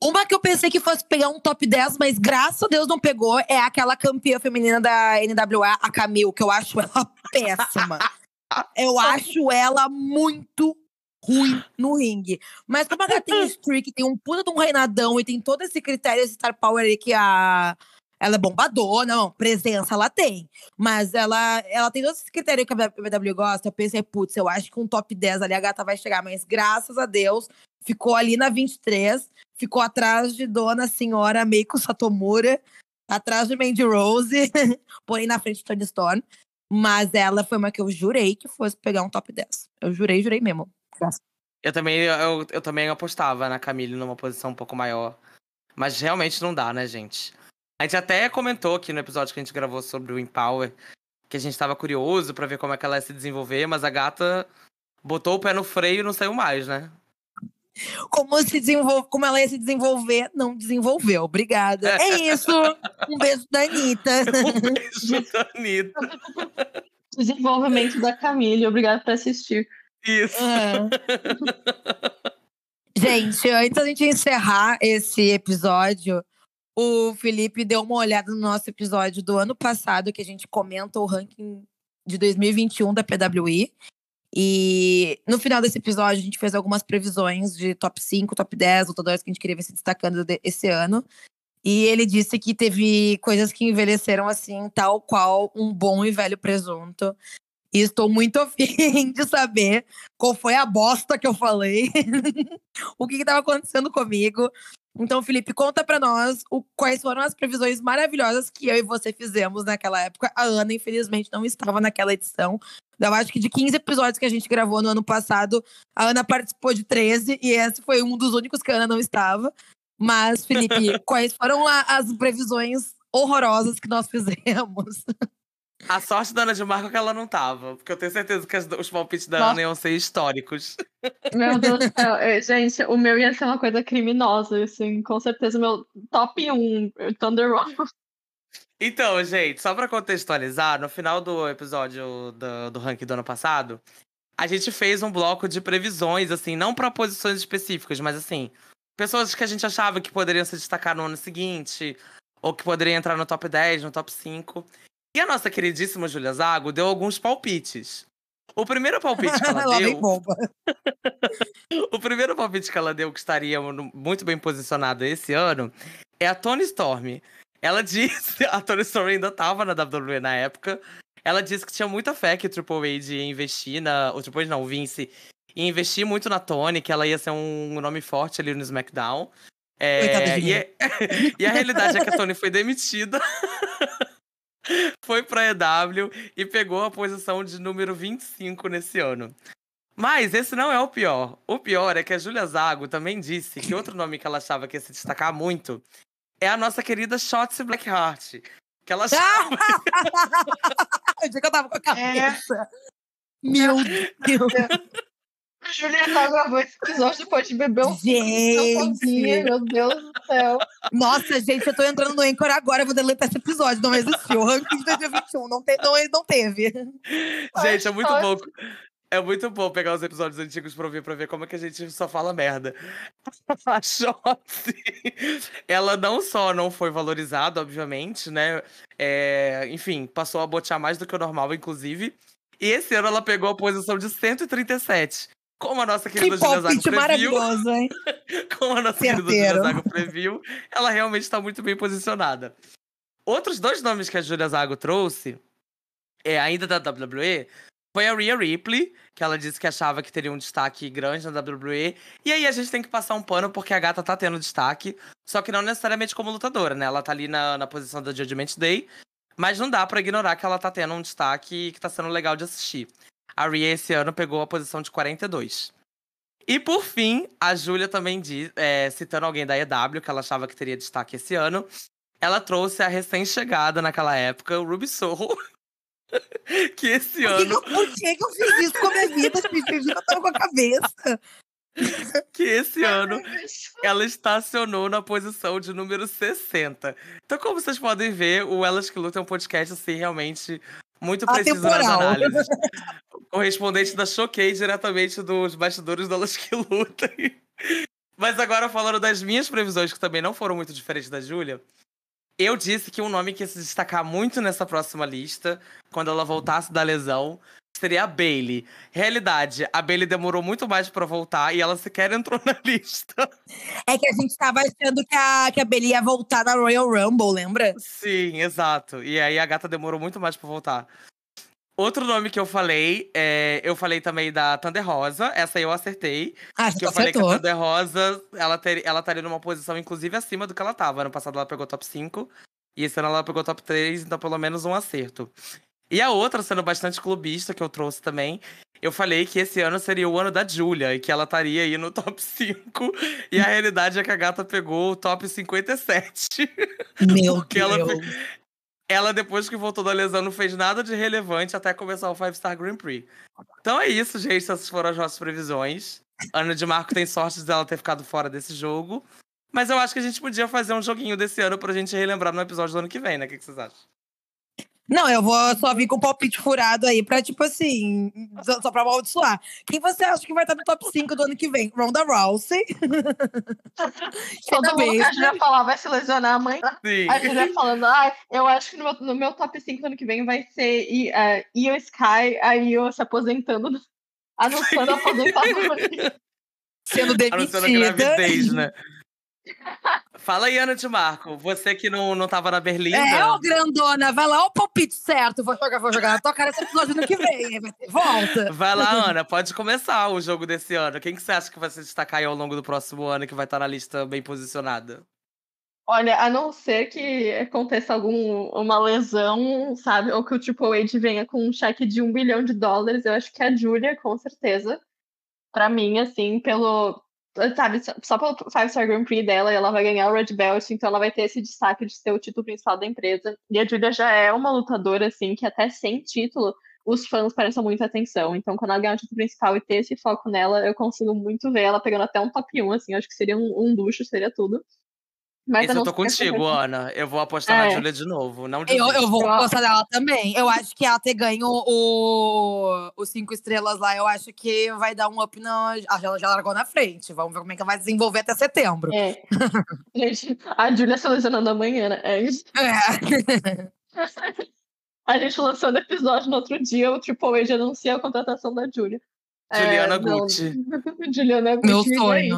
Uma que eu pensei que fosse pegar um top 10, mas graças a Deus não pegou, é aquela campeã feminina da NWA, a Camille, que eu acho ela péssima. eu acho ela muito ruim no ringue. Mas como ela tem streak, tem um puta de um reinadão e tem todo esse critério, esse star power aí que a ela é bombadona, não, presença ela tem. Mas ela, ela tem todos esses critérios que a BW gosta. Eu pensei, putz, eu acho que um top 10 ali a gata vai chegar. Mas graças a Deus, ficou ali na 23, ficou atrás de Dona Senhora Meiko Satomura, atrás de Mandy Rose, porém na frente de Tony Storm. Mas ela foi uma que eu jurei que fosse pegar um top 10. Eu jurei, jurei mesmo. Eu também, eu, eu também apostava na Camille numa posição um pouco maior. Mas realmente não dá, né, gente? A gente até comentou aqui no episódio que a gente gravou sobre o Empower que a gente tava curioso para ver como é que ela ia se desenvolver, mas a gata botou o pé no freio e não saiu mais, né? Como, se desenvol... como ela ia se desenvolver, não desenvolveu. Obrigada. É isso. Um beijo da Anitta. um beijo da Anitta. Desenvolvimento da Camille. Obrigada por assistir. Isso. É. gente, antes da gente encerrar esse episódio, o Felipe deu uma olhada no nosso episódio do ano passado, que a gente comenta o ranking de 2021 da PWI. E no final desse episódio, a gente fez algumas previsões de top 5, top 10 lutadores que a gente queria ver se destacando esse ano. E ele disse que teve coisas que envelheceram assim, tal qual um bom e velho presunto. E estou muito afim de saber qual foi a bosta que eu falei, o que estava acontecendo comigo. Então, Felipe, conta para nós o, quais foram as previsões maravilhosas que eu e você fizemos naquela época. A Ana, infelizmente, não estava naquela edição. Eu acho que de 15 episódios que a gente gravou no ano passado, a Ana participou de 13 e esse foi um dos únicos que a Ana não estava. Mas, Felipe, quais foram as previsões horrorosas que nós fizemos? A sorte da Ana de Marco é que ela não tava, porque eu tenho certeza que as, os palpites da Nossa. Ana iam ser históricos. Meu Deus do céu, gente, o meu ia ser uma coisa criminosa, assim, com certeza meu top 1, Thunder Rock. Então, gente, só pra contextualizar, no final do episódio do, do ranking do ano passado, a gente fez um bloco de previsões, assim, não para posições específicas, mas assim, pessoas que a gente achava que poderiam se destacar no ano seguinte, ou que poderiam entrar no top 10, no top 5. E a nossa queridíssima Julia Zago deu alguns palpites. O primeiro palpite que ela deu. o primeiro palpite que ela deu que estaria muito bem posicionada esse ano é a Tony Storm. Ela disse, a Tony Storm ainda estava na WWE na época. Ela disse que tinha muita fé que o Triple H ia investir na. O Triple H não, o Vince e investi muito na Tony, que ela ia ser um nome forte ali no SmackDown. É, e, é- e a realidade é que a Tony foi demitida. foi pra EW e pegou a posição de número 25 nesse ano. Mas esse não é o pior. O pior é que a Julia Zago também disse que outro nome que ela achava que ia se destacar muito é a nossa querida Shotzi Blackheart. Que ela achava dia que eu tava com a cabeça. Meu Deus. A Julia só gravou esse episódio depois de beber um sozinha, Gente. meu Deus do céu. Nossa, gente, eu tô entrando no Anchor agora, eu vou deletar esse episódio. Não existiu. O ranking de 2021 não, te, não, não teve. Gente, é muito bom. É muito bom pegar os episódios antigos pra ouvir, pra ver como é que a gente só fala merda. A Shotzi, ela não só não foi valorizada, obviamente, né? É, enfim, passou a botear mais do que o normal, inclusive. E esse ano ela pegou a posição de 137. Como a nossa Que querida Julia Zago previu, hein? como a nossa querida Julia Certeiro. Zago previu, ela realmente está muito bem posicionada. Outros dois nomes que a Julia Zago trouxe, é, ainda da WWE, foi a Rhea Ripley, que ela disse que achava que teria um destaque grande na WWE. E aí a gente tem que passar um pano porque a gata tá tendo destaque, só que não necessariamente como lutadora, né? Ela tá ali na, na posição da Judgment Day, mas não dá pra ignorar que ela tá tendo um destaque que tá sendo legal de assistir. A Rhea esse ano pegou a posição de 42. E por fim, a Júlia também diz, é, citando alguém da EW, que ela achava que teria destaque esse ano, ela trouxe a recém-chegada naquela época, o Ruby Soho, que esse Por que, ano que por que que eu fiz isso com a minha vida? Eu tava com a cabeça. que esse ano ela estacionou na posição de número 60. Então, como vocês podem ver, o Elas que Lutam é um podcast, assim, realmente muito preciso nas análises. O correspondente da Choquei diretamente dos bastidores do Elas que Lutam. Mas agora, falando das minhas previsões, que também não foram muito diferentes da Júlia, eu disse que um nome que ia se destacar muito nessa próxima lista, quando ela voltasse da lesão, seria a Bailey. Realidade, a Bailey demorou muito mais pra voltar e ela sequer entrou na lista. É que a gente tava achando que a, que a Belly ia voltar na Royal Rumble, lembra? Sim, exato. E aí a gata demorou muito mais pra voltar. Outro nome que eu falei, é, eu falei também da Thunder Rosa, essa aí eu acertei. Ah, Que você eu falei que a acertou. Thunder Rosa, ela, ter, ela estaria numa posição, inclusive, acima do que ela tava. Ano passado ela pegou top 5, e esse ano ela pegou top 3, então pelo menos um acerto. E a outra, sendo bastante clubista, que eu trouxe também, eu falei que esse ano seria o ano da Julia, e que ela estaria aí no top 5. E a realidade é que a gata pegou o top 57. Meu Porque ela Deus. Ela, depois que voltou da lesão, não fez nada de relevante até começar o Five Star Grand Prix. Então é isso, gente. Essas foram as nossas previsões. Ana de Marco tem sorte dela ter ficado fora desse jogo. Mas eu acho que a gente podia fazer um joguinho desse ano pra gente relembrar no episódio do ano que vem, né? O que que vocês acham? Não, eu vou só vir com o palpite furado aí pra, tipo assim, só, pra amaldiçoar. Quem você acha que vai estar no top 5 do ano que vem? Ronda Rousey. Todo mundo que a. Julia falar vai se lesionar amanhã. Sim. A Julia falando, ah, eu acho que no meu, no meu top 5 do ano que vem vai ser uh, Io Sky, a Io se aposentando, anunciando a aposentadoria. Sendo Anunciando a demitida. gravidez, né? Fala aí, Ana de Marco. Você que não, não tava na Berlinda. É, ô grandona, vai lá, o palpite certo. Vou jogar, vou jogar na tua cara esse episódio ano que vem. Volta. Vai lá, Ana, pode começar o jogo desse ano. Quem que você acha que vai se destacar aí ao longo do próximo ano e que vai estar na lista bem posicionada? Olha, a não ser que aconteça alguma lesão, sabe? Ou que o Triple H venha com um cheque de um bilhão de dólares, eu acho que a Julia, com certeza. Pra mim, assim, pelo. Sabe, só- pelo Five Star Grand Prix dela, ela vai ganhar o Red Belt, então ela vai ter esse destaque de ser o título principal da empresa. E a Julia já é uma lutadora, assim, que até sem título, os fãs prestam muita atenção. Então, quando ela ganhar o título principal e ter esse foco nela, eu consigo muito ver ela pegando até um top 1, assim, acho que seria um, um luxo, seria tudo. Mas Esse a eu não tô que contigo, Ana. Eu vou apostar na É. Júlia de novo. Não Eu, desisto. eu vou Eu- gostar dela também. Eu acho que ela ter ganho o, os cinco estrelas lá, eu acho que vai dar um up na. Ah, já, já largou na frente. Vamos ver como é que ela vai desenvolver até setembro. É. Gente, a Julia se lesionando amanhã, né? É isso. É. A gente lançando episódio no outro dia, o Triple H anuncia a contratação da Julia. É, Juliana não, Gucci. Juliana Gucci. Meu sonho.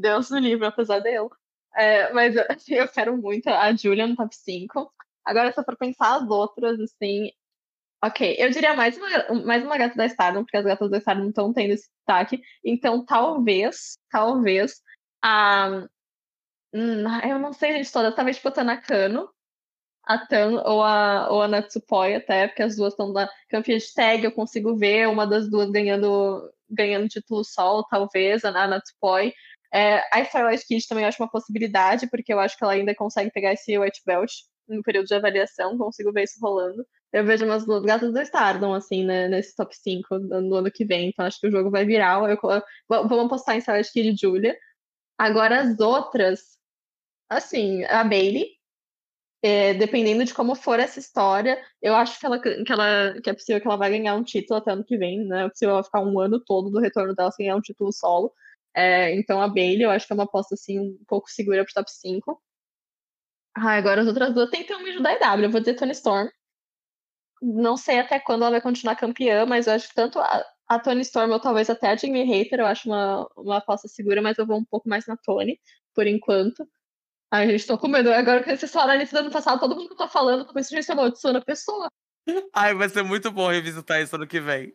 Deus no livro, apesar dele. É, mas eu, quero muito a Julia no top 5. Agora, se eu for pensar as outras, assim, Ok, eu diria mais uma, mais uma gata da Stardom, porque as gatas da Stardom não estão tendo esse destaque. Então, talvez, talvez, a. Hum, eu não sei, gente, todas. Talvez, tipo, a Tanakano, a Tan ou a, ou a Natsupoi até, porque as duas estão na campeã de tag, eu consigo ver uma das duas ganhando, ganhando título sol, talvez, a, a Natsupoi. É, a Starlight Kid também acho uma possibilidade, porque eu acho que ela ainda consegue pegar esse white belt no período de avaliação, consigo ver isso rolando. Eu vejo umas duas gatas do Stardom, assim, né, nesse top 5 no ano que vem, então acho que o jogo vai virar. Eu, eu, vamos apostar em Starlight Kid e Julia. Agora as outras, assim, a Bailey, é, dependendo de como for essa história, eu acho que, ela, que, ela, que é possível que ela vai ganhar um título até ano que vem, né? É possível ela ficar um ano todo do retorno dela sem ganhar um título solo. É, então a Bailey, eu acho que é uma aposta assim, um pouco segura pro top 5. Ah, agora as outras duas ter um mijo da EW. Eu vou dizer Tony Storm. Não sei até quando ela vai continuar campeã, mas eu acho que tanto a, a Tony Storm ou talvez até a Jamie Hater eu acho uma, uma aposta segura, mas eu vou um pouco mais na Tony, por enquanto. Ai, gente, tô com medo. Agora que vocês falaram isso do ano passado, todo mundo que eu tô falando, tô pensando em amaldiçoando a pessoa. Ai, vai ser muito bom revisitar isso ano que vem.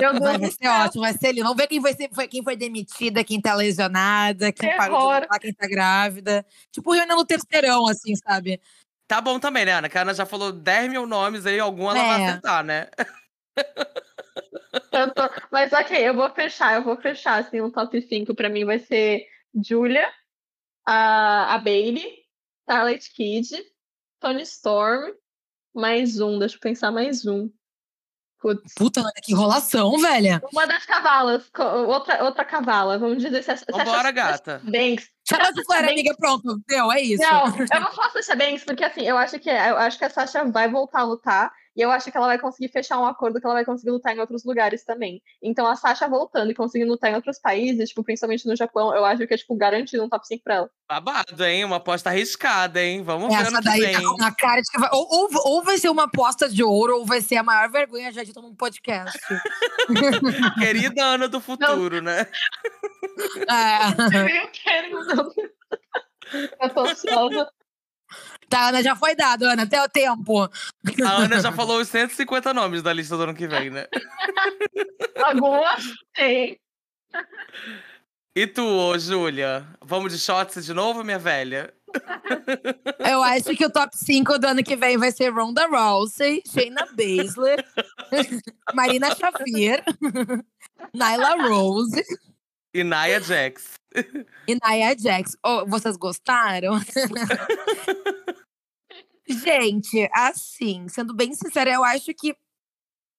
Meu Deus vai ser ótimo, vai ser lindo. Vamos ver quem foi, quem foi demitida, quem tá lesionada, quem Terror. parou de lutar, quem tá grávida. Tipo, reunião no terceirão, assim, sabe? Tá bom também, né, Ana? Que a Ana já falou 10 mil nomes aí, algum ela é. vai acertar, né? Tô... Mas ok, eu vou fechar, eu vou fechar, assim, um top 5 pra mim vai ser Julia, a, a Bailey, Starlight Kid, Tony Storm, mais um, deixa eu pensar mais um. Putz. Puta, que enrolação, velha. Uma das cavalas, outra, outra cavala, vamos dizer. Se, se Vambora, gata. Banks. Chama a Flora, amiga, pronto. Deu, é isso. Não, eu não faço Sasha Banks, porque assim, eu acho que eu acho que a Sasha vai voltar a lutar. E eu acho que ela vai conseguir fechar um acordo que ela vai conseguir lutar em outros lugares também. Então a Sasha voltando e conseguindo lutar em outros países, tipo, principalmente no Japão, eu acho que é, tipo, garantido um top 5 pra ela. Babado, hein? Uma aposta arriscada, hein? Vamos Essa ver daí vem. tá na cara de que vai, ou, ou, ou, vai ser uma aposta de ouro, ou vai ser a maior vergonha já dita num podcast. Querida Ana do futuro, Não. né? É. Eu quero, não. Eu tô. Tá, Ana, já foi dado, Ana, até o tempo. A Ana já falou os 150 nomes da lista do ano que vem, né? Tem. E tu, Júlia? Vamos de shots de novo, minha velha? Eu acho que o top 5 do ano que vem vai ser Ronda Rousey, Shayna Baszler, Marina Xavier, Nyla Rose. E Nia Jax. E Nia Jax. Oh, vocês gostaram? Gente, assim, sendo bem sincera, eu acho que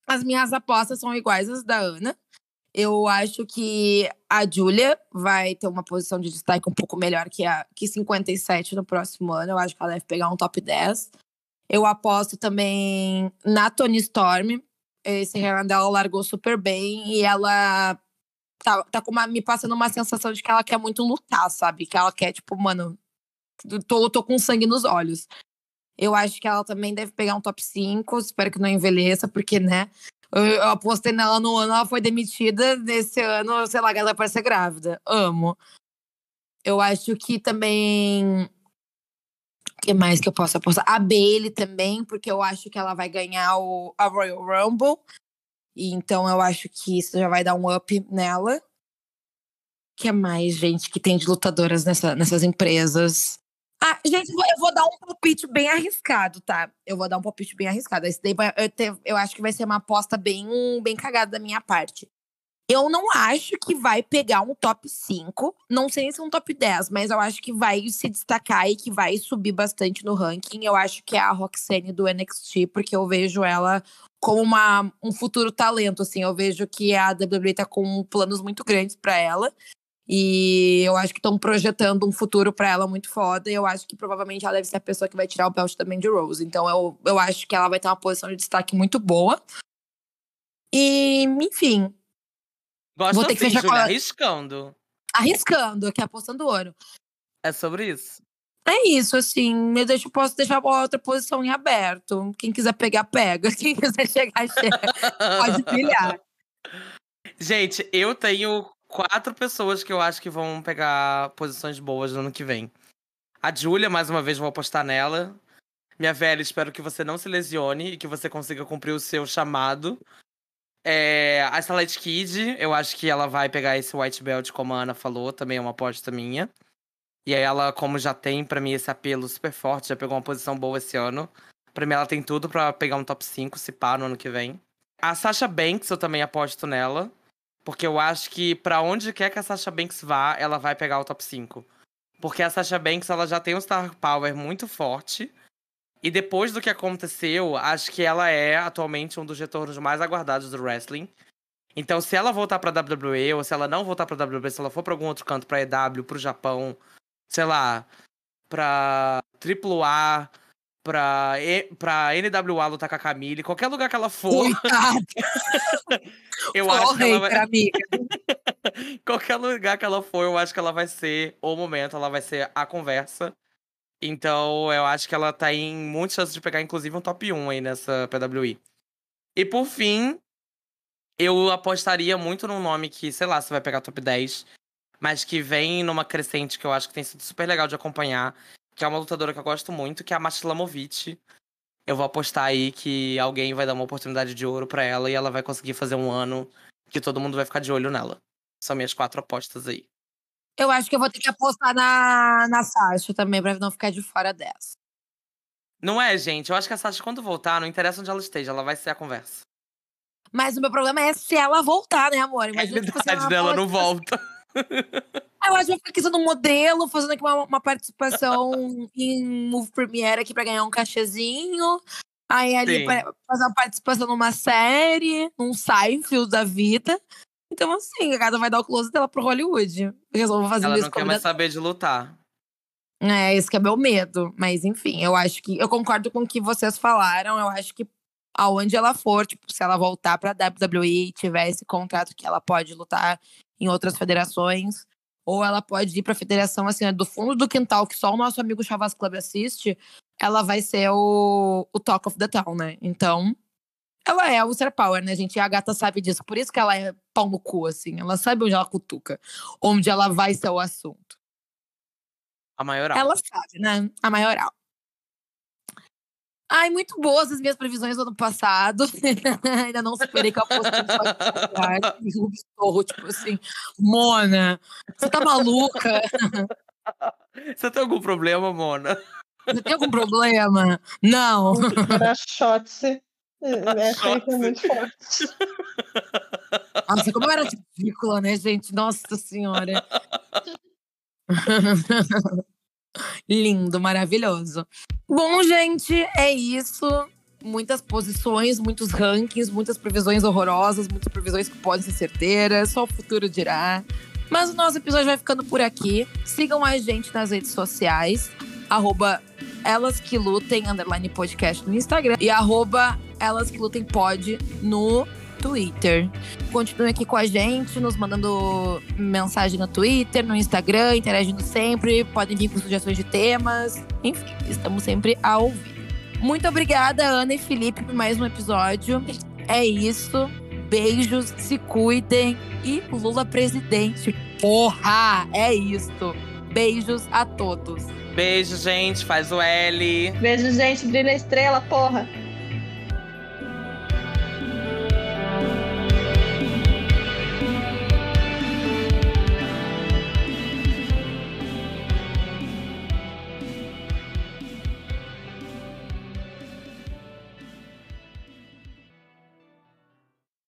as minhas apostas são iguais às da Ana. Eu acho que a Julia vai ter uma posição de destaque um pouco melhor que a que 57 no próximo ano. Eu acho que ela deve pegar um top 10. Eu aposto também na Tony Storm. Esse run dela largou super bem e ela tá, tá com uma, me passando uma sensação de que ela quer muito lutar, sabe? Que ela quer, tipo, mano, tô, tô com sangue nos olhos. Eu acho que ela também deve pegar um top 5. Espero que não envelheça, porque, né? Eu, apostei nela no ano, ela foi demitida. Nesse ano, sei lá, ela vai ser grávida. Amo. Eu acho que também. O que mais que eu posso apostar? A Bailey também, porque eu acho que ela vai ganhar o, a Royal Rumble. E então eu acho que isso já vai dar um up nela. Que é mais, gente, que tem de lutadoras nessa, nessas empresas? Ah, gente, eu vou dar um palpite bem arriscado, tá? Eu vou dar um palpite bem arriscado. Esse daí vai, eu, te, eu acho que vai ser uma aposta bem, bem cagada da minha parte. Eu não acho que vai pegar um top 5. Não sei se é um top 10, mas eu acho que vai se destacar e que vai subir bastante no ranking. Eu acho que é a Roxane do NXT, porque eu vejo ela como uma, um futuro talento, assim. Eu vejo que a WWE tá com planos muito grandes para ela. E eu acho que estão projetando um futuro para ela muito foda. E eu acho que provavelmente ela deve ser a pessoa que vai tirar o belt também de Rose. Então eu, eu acho que ela vai ter uma posição de destaque muito boa. E, enfim. Gosto vou ter assim, que fechar Julia, a... arriscando. Arriscando, aqui apostando ouro. É sobre isso. É isso, assim. Eu deixo, posso deixar a outra posição em aberto. Quem quiser pegar, pega. Quem quiser chegar, chega. Pode pilhar. Gente, eu tenho quatro pessoas que eu acho que vão pegar posições boas no ano que vem. A Júlia, mais uma vez, vou apostar nela. Minha velha, espero que você não se lesione e que você consiga cumprir o seu chamado. É, a Starlight Kid, eu acho que ela vai pegar esse white belt, como a Ana falou, também é uma aposta minha. E aí ela, como já tem para mim esse apelo super forte, já pegou uma posição boa esse ano. Pra mim ela tem tudo para pegar um top 5, se pá, no ano que vem. A Sasha Banks, eu também aposto nela. Porque eu acho que para onde quer que a Sasha Banks vá, ela vai pegar o top 5. Porque a Sasha Banks, ela já tem um star power muito forte. E depois do que aconteceu, acho que ela é atualmente um dos retornos mais aguardados do wrestling. Então, se ela voltar pra WWE, ou se ela não voltar pra WWE, se ela for pra algum outro canto, pra EW, pro Japão, sei lá, pra AAA, pra, e, pra NWA lutar com a Camille, qualquer lugar que ela for. eu acho que ela vai. Amiga. qualquer lugar que ela for, eu acho que ela vai ser o momento, ela vai ser a conversa. Então, eu acho que ela tá em muitas chances de pegar, inclusive, um top 1 aí nessa PWI. E por fim, eu apostaria muito num nome que, sei lá, você vai pegar top 10, mas que vem numa crescente que eu acho que tem sido super legal de acompanhar, que é uma lutadora que eu gosto muito, que é a Mastilamovic. Eu vou apostar aí que alguém vai dar uma oportunidade de ouro para ela e ela vai conseguir fazer um ano que todo mundo vai ficar de olho nela. São minhas quatro apostas aí. Eu acho que eu vou ter que apostar na, na Sasha também, pra não ficar de fora dessa. Não é, gente. Eu acho que a Sasha, quando voltar, não interessa onde ela esteja, ela vai ser a conversa. Mas o meu problema é se ela voltar, né, amor? Imagina, é verdade, tipo, ela dela não volta. Eu acho que vai ficar aqui sendo modelo, fazendo aqui uma, uma participação em Move Premiere aqui pra ganhar um cachezinho. Aí ali fazer uma participação numa série, num Seinfeld da vida. Então, assim, a gata vai dar o close dela pro Hollywood. Resolvo fazer Ela isso. não quer mais saber de lutar. É, esse que é meu medo. Mas, enfim, eu acho que. Eu concordo com o que vocês falaram. Eu acho que aonde ela for, tipo, se ela voltar pra WWE e tiver esse contrato que ela pode lutar em outras federações, ou ela pode ir pra federação, assim, do fundo do quintal, que só o nosso amigo Chavas Club assiste, ela vai ser o, o Talk of the Town, né? Então, ela é Star Power, né, gente? E a gata sabe disso. Por isso que ela é pau no cu, assim. Ela sabe onde ela cutuca. Onde ela vai ser o assunto. A maioral. Ela sabe, né? A maioral. Ai, muito boas as minhas previsões do ano passado. Ainda não superei que eu apostei no Estou, tipo assim, Mona, você tá maluca? Você tem algum problema, Mona? Você tem algum problema? Não. Era shot. Essa aí foi muito forte. Nossa, como era ridícula, né, gente? Nossa Senhora. Lindo, maravilhoso. Bom, gente, é isso. Muitas posições, muitos rankings, muitas previsões horrorosas, muitas previsões que podem ser certeiras, só o futuro dirá. Mas o nosso episódio vai ficando por aqui. Sigam a gente nas redes sociais, arroba elas que lutem, underline podcast no Instagram e arroba elas que lutem pod no Twitter. Continue aqui com a gente, nos mandando mensagem no Twitter, no Instagram, interagindo sempre. Podem vir com sugestões de temas. Enfim, estamos sempre a ouvir. Muito obrigada, Ana e Felipe, por mais um episódio. É isso. Beijos, se cuidem. E Lula presidente. Porra! É isso. Beijos a todos. Beijo, gente. Faz o L. Beijo, gente. Brilha estrela, porra.